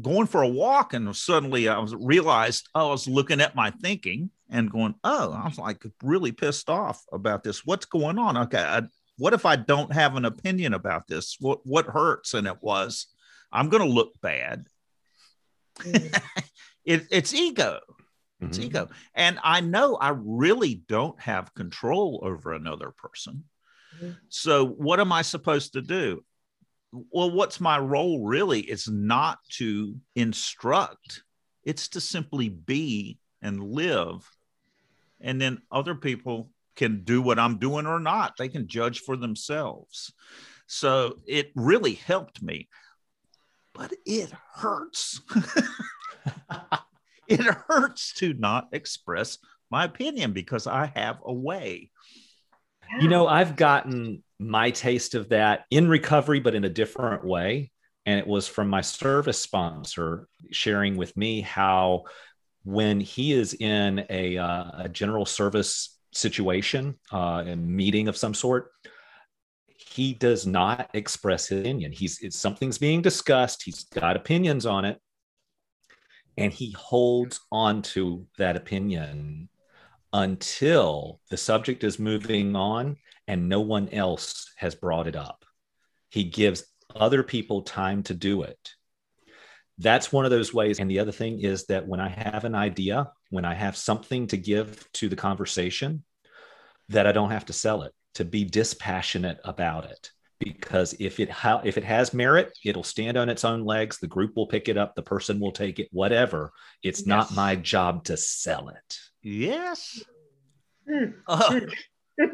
[SPEAKER 1] going for a walk, and suddenly I was realized I was looking at my thinking and going, "Oh, I was like really pissed off about this. What's going on? Okay, I, what if I don't have an opinion about this? What what hurts?" And it was, I'm going to look bad. Mm. it, it's ego. It's mm-hmm. ego. And I know I really don't have control over another person. Mm-hmm. So, what am I supposed to do? Well, what's my role really? It's not to instruct, it's to simply be and live. And then other people can do what I'm doing or not. They can judge for themselves. So it really helped me. But it hurts. it hurts to not express my opinion because I have a way.
[SPEAKER 2] You know, I've gotten my taste of that in recovery, but in a different way. And it was from my service sponsor sharing with me how when he is in a, uh, a general service situation, uh, a meeting of some sort, he does not express his opinion. He's something's being discussed. He's got opinions on it, and he holds on to that opinion until the subject is moving on and no one else has brought it up. He gives other people time to do it. That's one of those ways. And the other thing is that when I have an idea, when I have something to give to the conversation, that I don't have to sell it, to be dispassionate about it. Because if it ha- if it has merit, it'll stand on its own legs. The group will pick it up. The person will take it. Whatever. It's yes. not my job to sell it.
[SPEAKER 1] Yes.
[SPEAKER 3] Mm. Uh.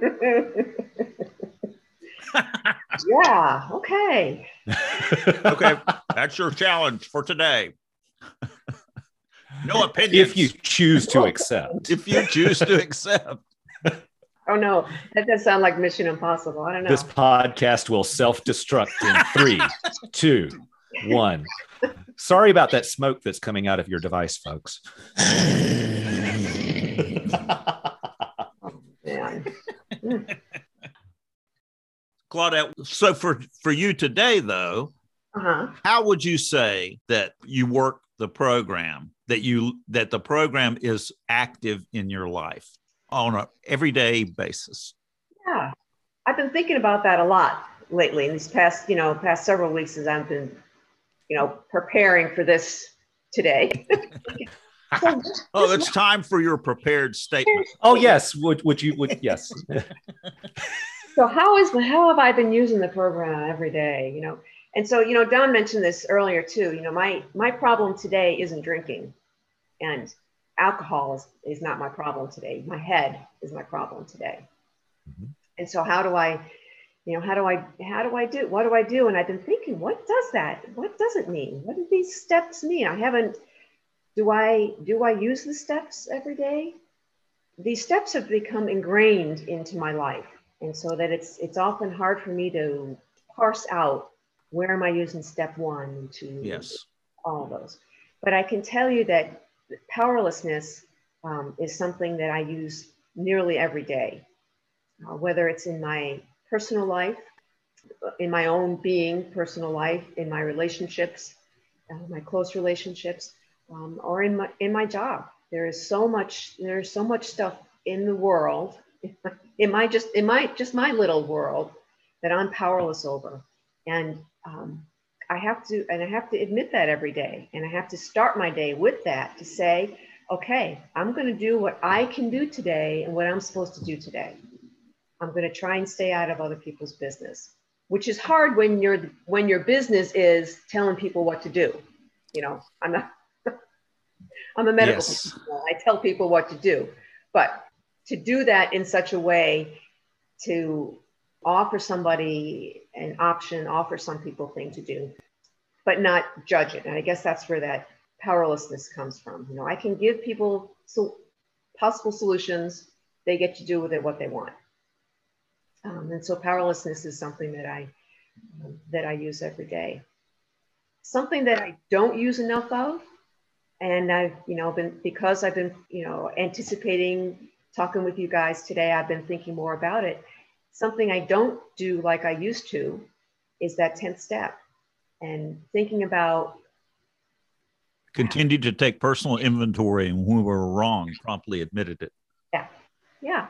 [SPEAKER 3] yeah. Okay.
[SPEAKER 1] okay. That's your challenge for today. No opinion.
[SPEAKER 2] If you choose to accept.
[SPEAKER 1] if you choose to accept.
[SPEAKER 3] Oh no, that does sound like Mission Impossible. I don't know.
[SPEAKER 2] This podcast will self-destruct in three, two, one. Sorry about that smoke that's coming out of your device, folks.
[SPEAKER 1] Claudette, so for for you today though, uh-huh. how would you say that you work the program that you that the program is active in your life on a everyday basis?
[SPEAKER 3] Yeah, I've been thinking about that a lot lately in these past you know past several weeks as I've been you know preparing for this today.
[SPEAKER 1] oh, it's time for your prepared statement.
[SPEAKER 2] Oh yes, would would you would yes.
[SPEAKER 3] so how is how have I been using the program every day? You know, and so you know, Don mentioned this earlier too. You know, my my problem today isn't drinking, and alcohol is, is not my problem today. My head is my problem today. Mm-hmm. And so how do I, you know, how do I how do I do what do I do? And I've been thinking, what does that? What does it mean? What do these steps mean? I haven't. Do I do I use the steps every day? These steps have become ingrained into my life and so that it's it's often hard for me to parse out where am I using step one to
[SPEAKER 1] yes
[SPEAKER 3] all those. But I can tell you that powerlessness um, is something that I use nearly every day, uh, whether it's in my personal life, in my own being, personal life, in my relationships, uh, my close relationships, um, or in my in my job. There is so much. There's so much stuff in the world in my just in my just my little world that I'm powerless over, and um, I have to and I have to admit that every day, and I have to start my day with that to say, okay, I'm going to do what I can do today and what I'm supposed to do today. I'm going to try and stay out of other people's business, which is hard when you're when your business is telling people what to do. You know, I'm not. I'm a medical yes. professional. I tell people what to do, but to do that in such a way to offer somebody an option, offer some people thing to do, but not judge it. And I guess that's where that powerlessness comes from. You know, I can give people so possible solutions. They get to do with it what they want. Um, and so powerlessness is something that I that I use every day. Something that I don't use enough of, and I've you know been because I've been you know anticipating talking with you guys today, I've been thinking more about it. Something I don't do like I used to is that 10th step and thinking about.
[SPEAKER 1] Continue to take personal inventory and when we were wrong, promptly admitted it.
[SPEAKER 3] Yeah. Yeah.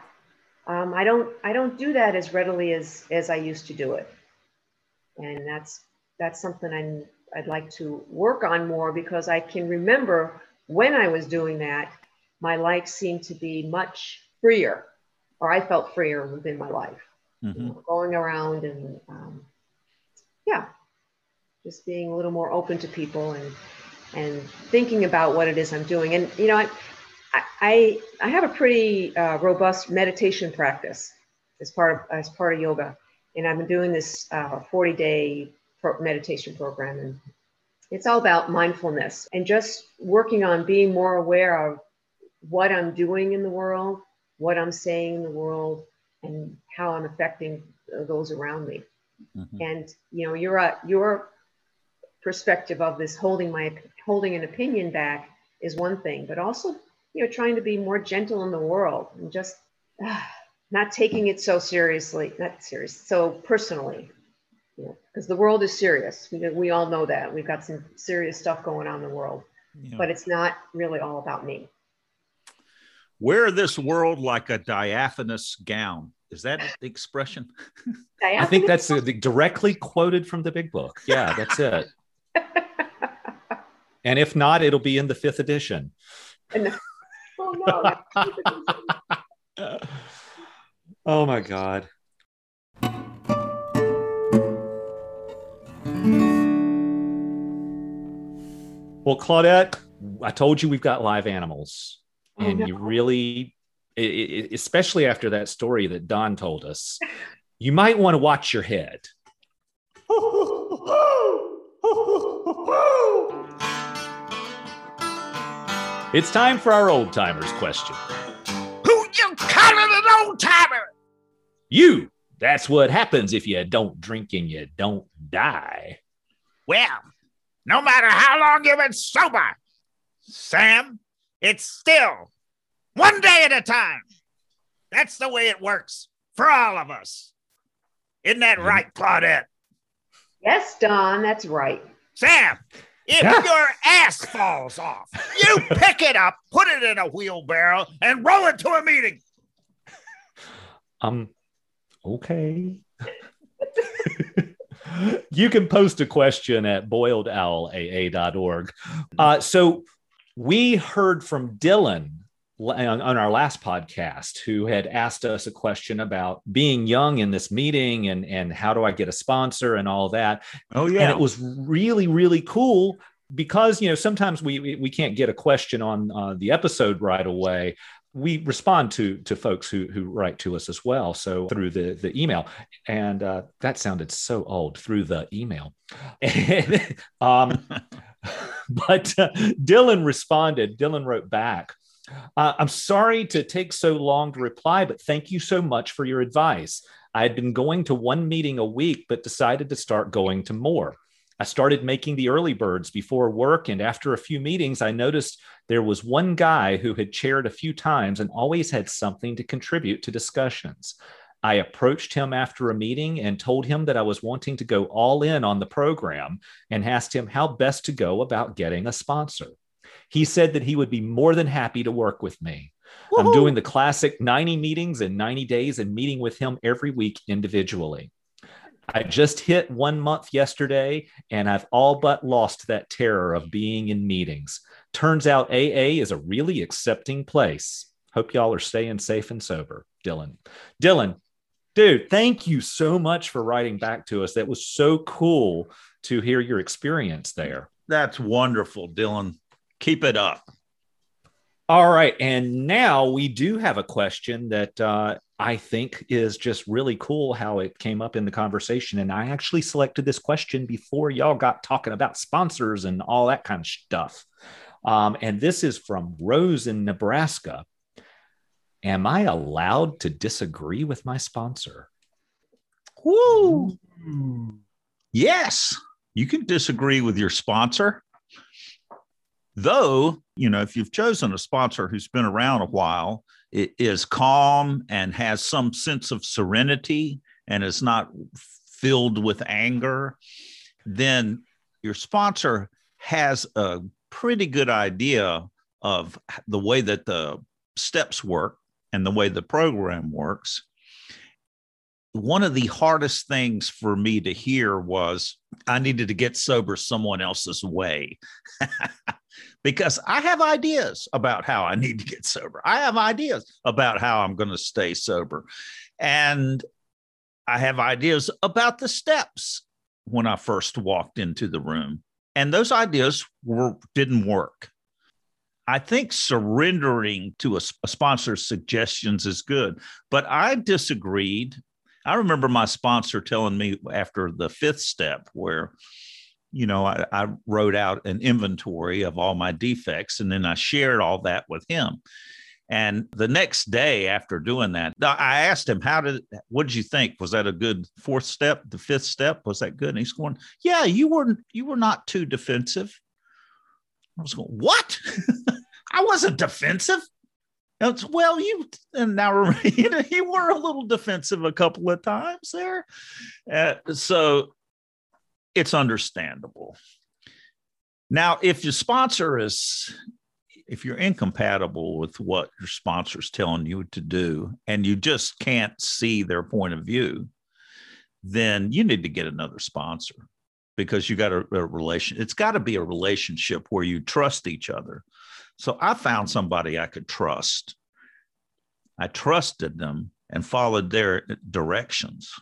[SPEAKER 3] Um, I don't I don't do that as readily as as I used to do it. And that's that's something I'm I'd like to work on more because I can remember when I was doing that my life seemed to be much freer, or I felt freer within my life, mm-hmm. you know, going around and um, yeah, just being a little more open to people and and thinking about what it is I'm doing. And you know, I, I, I have a pretty uh, robust meditation practice as part of as part of yoga, and I've been doing this uh, 40 day pro- meditation program, and it's all about mindfulness and just working on being more aware of what I'm doing in the world, what I'm saying in the world, and how I'm affecting those around me. Mm-hmm. And you know, your your perspective of this holding my holding an opinion back is one thing, but also you know trying to be more gentle in the world and just uh, not taking it so seriously, not serious, so personally. Because the world is serious. We, we all know that. We've got some serious stuff going on in the world, yeah. but it's not really all about me.
[SPEAKER 1] Wear this world like a diaphanous gown. Is that the expression?
[SPEAKER 2] I think that's a, directly quoted from the big book. Yeah, that's it. and if not, it'll be in the fifth edition. The, oh, no. oh my God. Well, Claudette, I told you we've got live animals, oh, and no. you really especially after that story that Don told us, you might want to watch your head. it's time for our old timers question.
[SPEAKER 1] Who you calling an old timer?
[SPEAKER 2] You. That's what happens if you don't drink and you don't die.
[SPEAKER 1] Well, no matter how long you've been sober, Sam, it's still one day at a time. That's the way it works for all of us. Isn't that mm-hmm. right, Claudette?
[SPEAKER 3] Yes, Don, that's right.
[SPEAKER 1] Sam, if yeah. your ass falls off, you pick it up, put it in a wheelbarrow, and roll it to a meeting.
[SPEAKER 2] Um, okay. you can post a question at boiledowlaa.org. Uh, so we heard from Dylan on, our last podcast who had asked us a question about being young in this meeting and and how do I get a sponsor and all that.
[SPEAKER 1] Oh yeah,
[SPEAKER 2] and it was really really cool because you know sometimes we we, we can't get a question on uh, the episode right away we respond to to folks who who write to us as well so through the the email and uh, that sounded so old through the email um, but uh, dylan responded dylan wrote back uh, I'm sorry to take so long to reply, but thank you so much for your advice. I had been going to one meeting a week, but decided to start going to more. I started making the early birds before work, and after a few meetings, I noticed there was one guy who had chaired a few times and always had something to contribute to discussions. I approached him after a meeting and told him that I was wanting to go all in on the program and asked him how best to go about getting a sponsor. He said that he would be more than happy to work with me. Woo-hoo. I'm doing the classic 90 meetings in 90 days and meeting with him every week individually. I just hit one month yesterday and I've all but lost that terror of being in meetings. Turns out AA is a really accepting place. Hope y'all are staying safe and sober. Dylan. Dylan, dude, thank you so much for writing back to us. That was so cool to hear your experience there.
[SPEAKER 1] That's wonderful, Dylan. Keep it up.
[SPEAKER 2] All right. And now we do have a question that uh, I think is just really cool how it came up in the conversation. And I actually selected this question before y'all got talking about sponsors and all that kind of stuff. Um, and this is from Rose in Nebraska. Am I allowed to disagree with my sponsor?
[SPEAKER 1] Woo! Yes, you can disagree with your sponsor. Though, you know, if you've chosen a sponsor who's been around a while, it is calm and has some sense of serenity and is not filled with anger, then your sponsor has a pretty good idea of the way that the steps work and the way the program works. One of the hardest things for me to hear was I needed to get sober someone else's way. because I have ideas about how I need to get sober. I have ideas about how I'm going to stay sober. And I have ideas about the steps when I first walked into the room. And those ideas were didn't work. I think surrendering to a, a sponsor's suggestions is good, but I disagreed. I remember my sponsor telling me after the fifth step, where you know, I, I, wrote out an inventory of all my defects and then I shared all that with him. And the next day after doing that, I asked him, How did, what did you think? Was that a good fourth step? The fifth step? Was that good? And he's going, Yeah, you weren't, you were not too defensive. I was going, What? I wasn't defensive. It's, well, you and now you, know, you were a little defensive a couple of times there. Uh, so it's understandable. Now, if your sponsor is, if you're incompatible with what your sponsor's telling you to do, and you just can't see their point of view, then you need to get another sponsor because you got a, a relation. It's got to be a relationship where you trust each other. So I found somebody I could trust. I trusted them and followed their directions.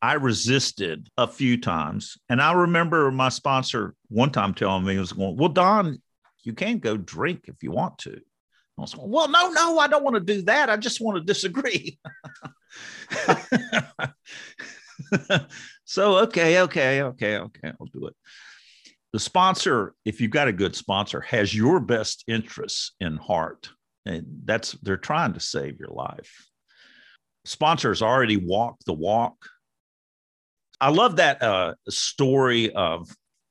[SPEAKER 1] I resisted a few times. And I remember my sponsor one time telling me, he was going, Well, Don, you can go drink if you want to. I was going, Well, no, no, I don't want to do that. I just want to disagree. so, okay, okay, okay, okay, I'll do it. The sponsor, if you've got a good sponsor, has your best interests in heart. And that's, they're trying to save your life. Sponsors already walk the walk I love that uh, story of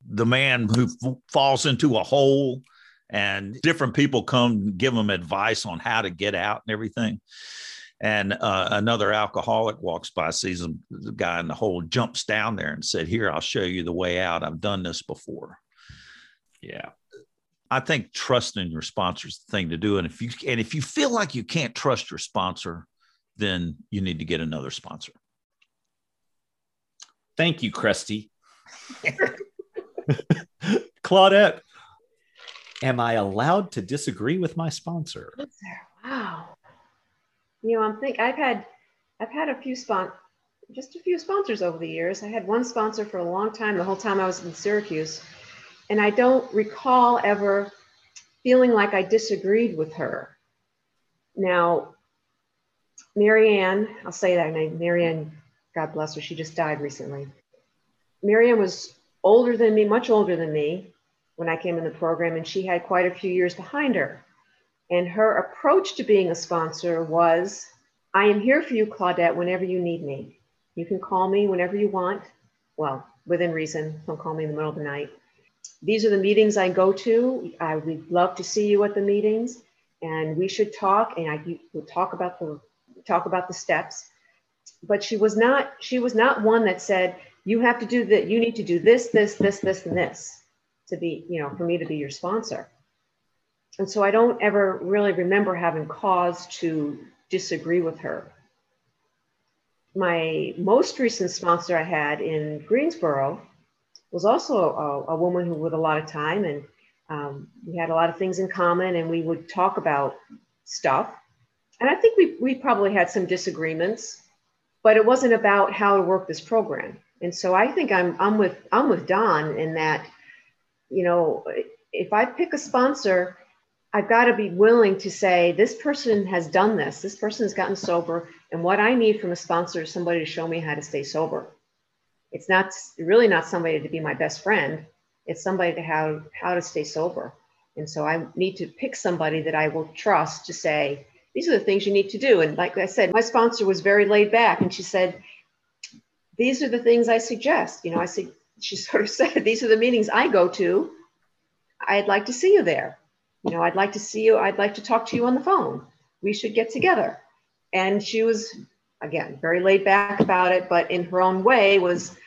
[SPEAKER 1] the man who f- falls into a hole and different people come give him advice on how to get out and everything. And uh, another alcoholic walks by, sees him, the guy in the hole, jumps down there and said, Here, I'll show you the way out. I've done this before. Yeah. I think trusting your sponsor is the thing to do. And if you and if you feel like you can't trust your sponsor, then you need to get another sponsor.
[SPEAKER 2] Thank you, Cresty. Claudette, am I allowed to disagree with my sponsor?
[SPEAKER 3] Wow. You know, I'm think I've had I've had a few spon just a few sponsors over the years. I had one sponsor for a long time, the whole time I was in Syracuse, and I don't recall ever feeling like I disagreed with her. Now, Marianne, I'll say that name, Marianne God bless her, she just died recently. Miriam was older than me, much older than me when I came in the program, and she had quite a few years behind her. And her approach to being a sponsor was I am here for you, Claudette, whenever you need me. You can call me whenever you want. Well, within reason, don't call me in the middle of the night. These are the meetings I go to. I would love to see you at the meetings, and we should talk. And I would talk about the talk about the steps but she was not she was not one that said you have to do that you need to do this this this this and this to be you know for me to be your sponsor. And so i don't ever really remember having cause to disagree with her. My most recent sponsor i had in greensboro was also a, a woman who with a lot of time and um, we had a lot of things in common and we would talk about stuff. And i think we, we probably had some disagreements but it wasn't about how to work this program. And so I think I'm I'm with I'm with Don in that, you know, if I pick a sponsor, I've got to be willing to say this person has done this. This person has gotten sober, and what I need from a sponsor is somebody to show me how to stay sober. It's not really not somebody to be my best friend. It's somebody to how how to stay sober. And so I need to pick somebody that I will trust to say, these are the things you need to do. And like I said, my sponsor was very laid back and she said, these are the things I suggest. You know, I said, she sort of said, these are the meetings I go to. I'd like to see you there. You know, I'd like to see you. I'd like to talk to you on the phone. We should get together. And she was, again, very laid back about it, but in her own way was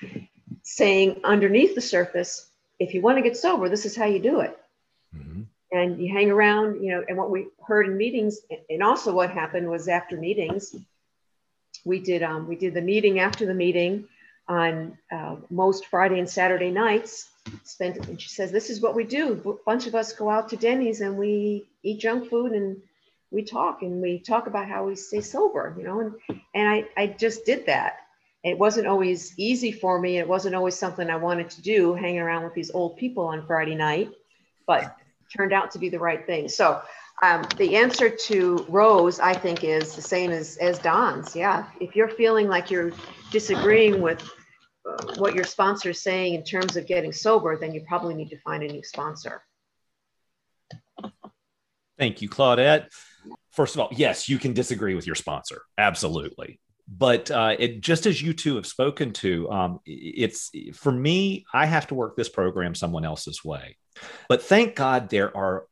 [SPEAKER 3] saying underneath the surface, if you want to get sober, this is how you do it. And you hang around, you know, and what we heard in meetings, and also what happened was after meetings, we did um, we did the meeting after the meeting on uh, most Friday and Saturday nights. Spent and she says this is what we do. A bunch of us go out to Denny's and we eat junk food and we talk and we talk about how we stay sober, you know. And and I I just did that. It wasn't always easy for me. It wasn't always something I wanted to do, hanging around with these old people on Friday night. But turned out to be the right thing. So um, the answer to Rose, I think, is the same as, as Don's. Yeah. If you're feeling like you're disagreeing with uh, what your sponsor is saying in terms of getting sober, then you probably need to find a new sponsor.
[SPEAKER 2] Thank you, Claudette. First of all, yes, you can disagree with your sponsor. Absolutely. But uh, it, just as you two have spoken to, um, it's for me, I have to work this program someone else's way. But thank God there are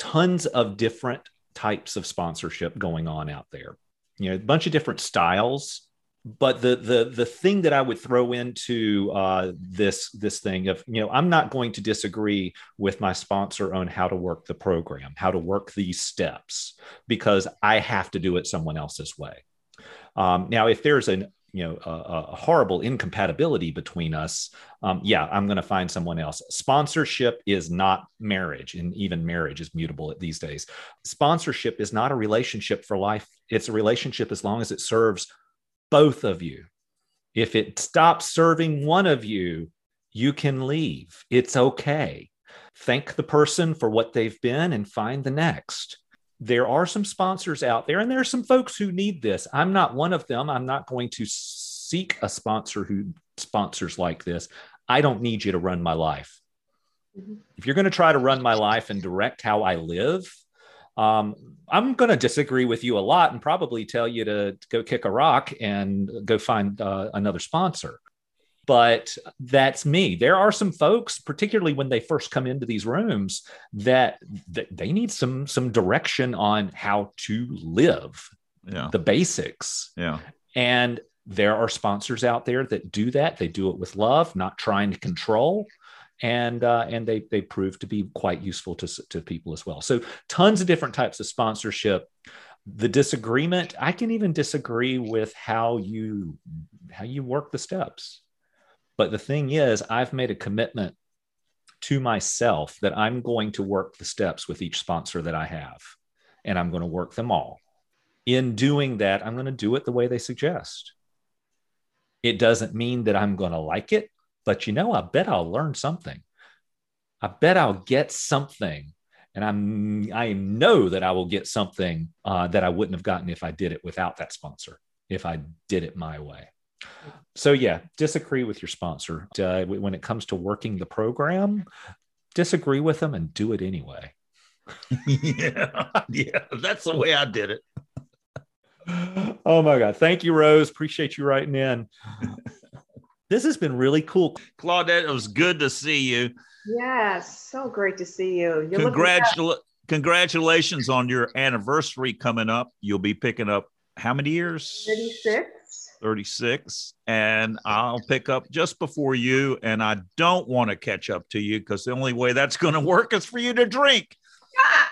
[SPEAKER 2] tons of different types of sponsorship going on out there. You know, a bunch of different styles. But the the the thing that I would throw into uh, this this thing of you know I'm not going to disagree with my sponsor on how to work the program, how to work these steps, because I have to do it someone else's way. Um, now, if there's an you know a, a horrible incompatibility between us um, yeah i'm going to find someone else. Sponsorship is not marriage and even marriage is mutable these days. Sponsorship is not a relationship for life. It's a relationship as long as it serves both of you. If it stops serving one of you you can leave. It's okay. Thank the person for what they've been and find the next there are some sponsors out there, and there are some folks who need this. I'm not one of them. I'm not going to seek a sponsor who sponsors like this. I don't need you to run my life. Mm-hmm. If you're going to try to run my life and direct how I live, um, I'm going to disagree with you a lot and probably tell you to go kick a rock and go find uh, another sponsor but that's me. There are some folks, particularly when they first come into these rooms, that, that they need some some direction on how to live.
[SPEAKER 1] Yeah.
[SPEAKER 2] The basics.
[SPEAKER 1] Yeah.
[SPEAKER 2] And there are sponsors out there that do that. They do it with love, not trying to control. And uh, and they they prove to be quite useful to, to people as well. So tons of different types of sponsorship the disagreement i can even disagree with how you how you work the steps but the thing is, I've made a commitment to myself that I'm going to work the steps with each sponsor that I have, and I'm going to work them all. In doing that, I'm going to do it the way they suggest. It doesn't mean that I'm going to like it, but you know, I bet I'll learn something. I bet I'll get something and I'm I know that I will get something uh, that I wouldn't have gotten if I did it without that sponsor. If I did it my way, so yeah, disagree with your sponsor uh, when it comes to working the program. Disagree with them and do it anyway.
[SPEAKER 1] yeah, yeah, that's the way I did it.
[SPEAKER 2] oh my god! Thank you, Rose. Appreciate you writing in. this has been really cool,
[SPEAKER 1] Claudette. It was good to see you.
[SPEAKER 3] Yes, so great to see you.
[SPEAKER 1] Congratula- congratulations on your anniversary coming up. You'll be picking up how many years?
[SPEAKER 3] 36.
[SPEAKER 1] 36 and I'll pick up just before you and I don't want to catch up to you because the only way that's going to work is for you to drink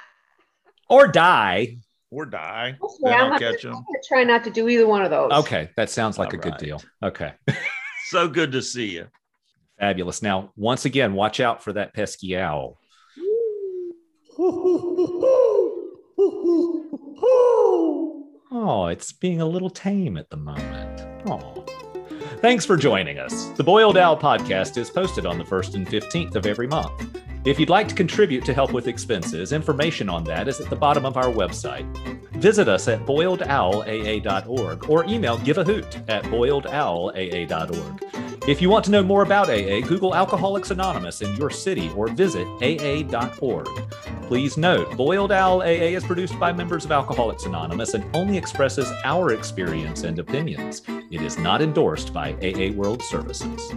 [SPEAKER 2] or die
[SPEAKER 1] or die.
[SPEAKER 3] Okay, I'll catch them. Try not to do either one of those.
[SPEAKER 2] Okay, that sounds like All a right. good deal. Okay.
[SPEAKER 1] so good to see you.
[SPEAKER 2] Fabulous. Now, once again, watch out for that pesky owl. Oh, it's being a little tame at the moment. Oh. Thanks for joining us. The Boiled Owl podcast is posted on the 1st and 15th of every month. If you'd like to contribute to help with expenses, information on that is at the bottom of our website. Visit us at boiledowlaa.org or email giveahoot at boiledowlaa.org. If you want to know more about AA, Google Alcoholics Anonymous in your city or visit aa.org. Please note, Boiled Owl AA is produced by members of Alcoholics Anonymous and only expresses our experience and opinions. It is not endorsed by AA World Services.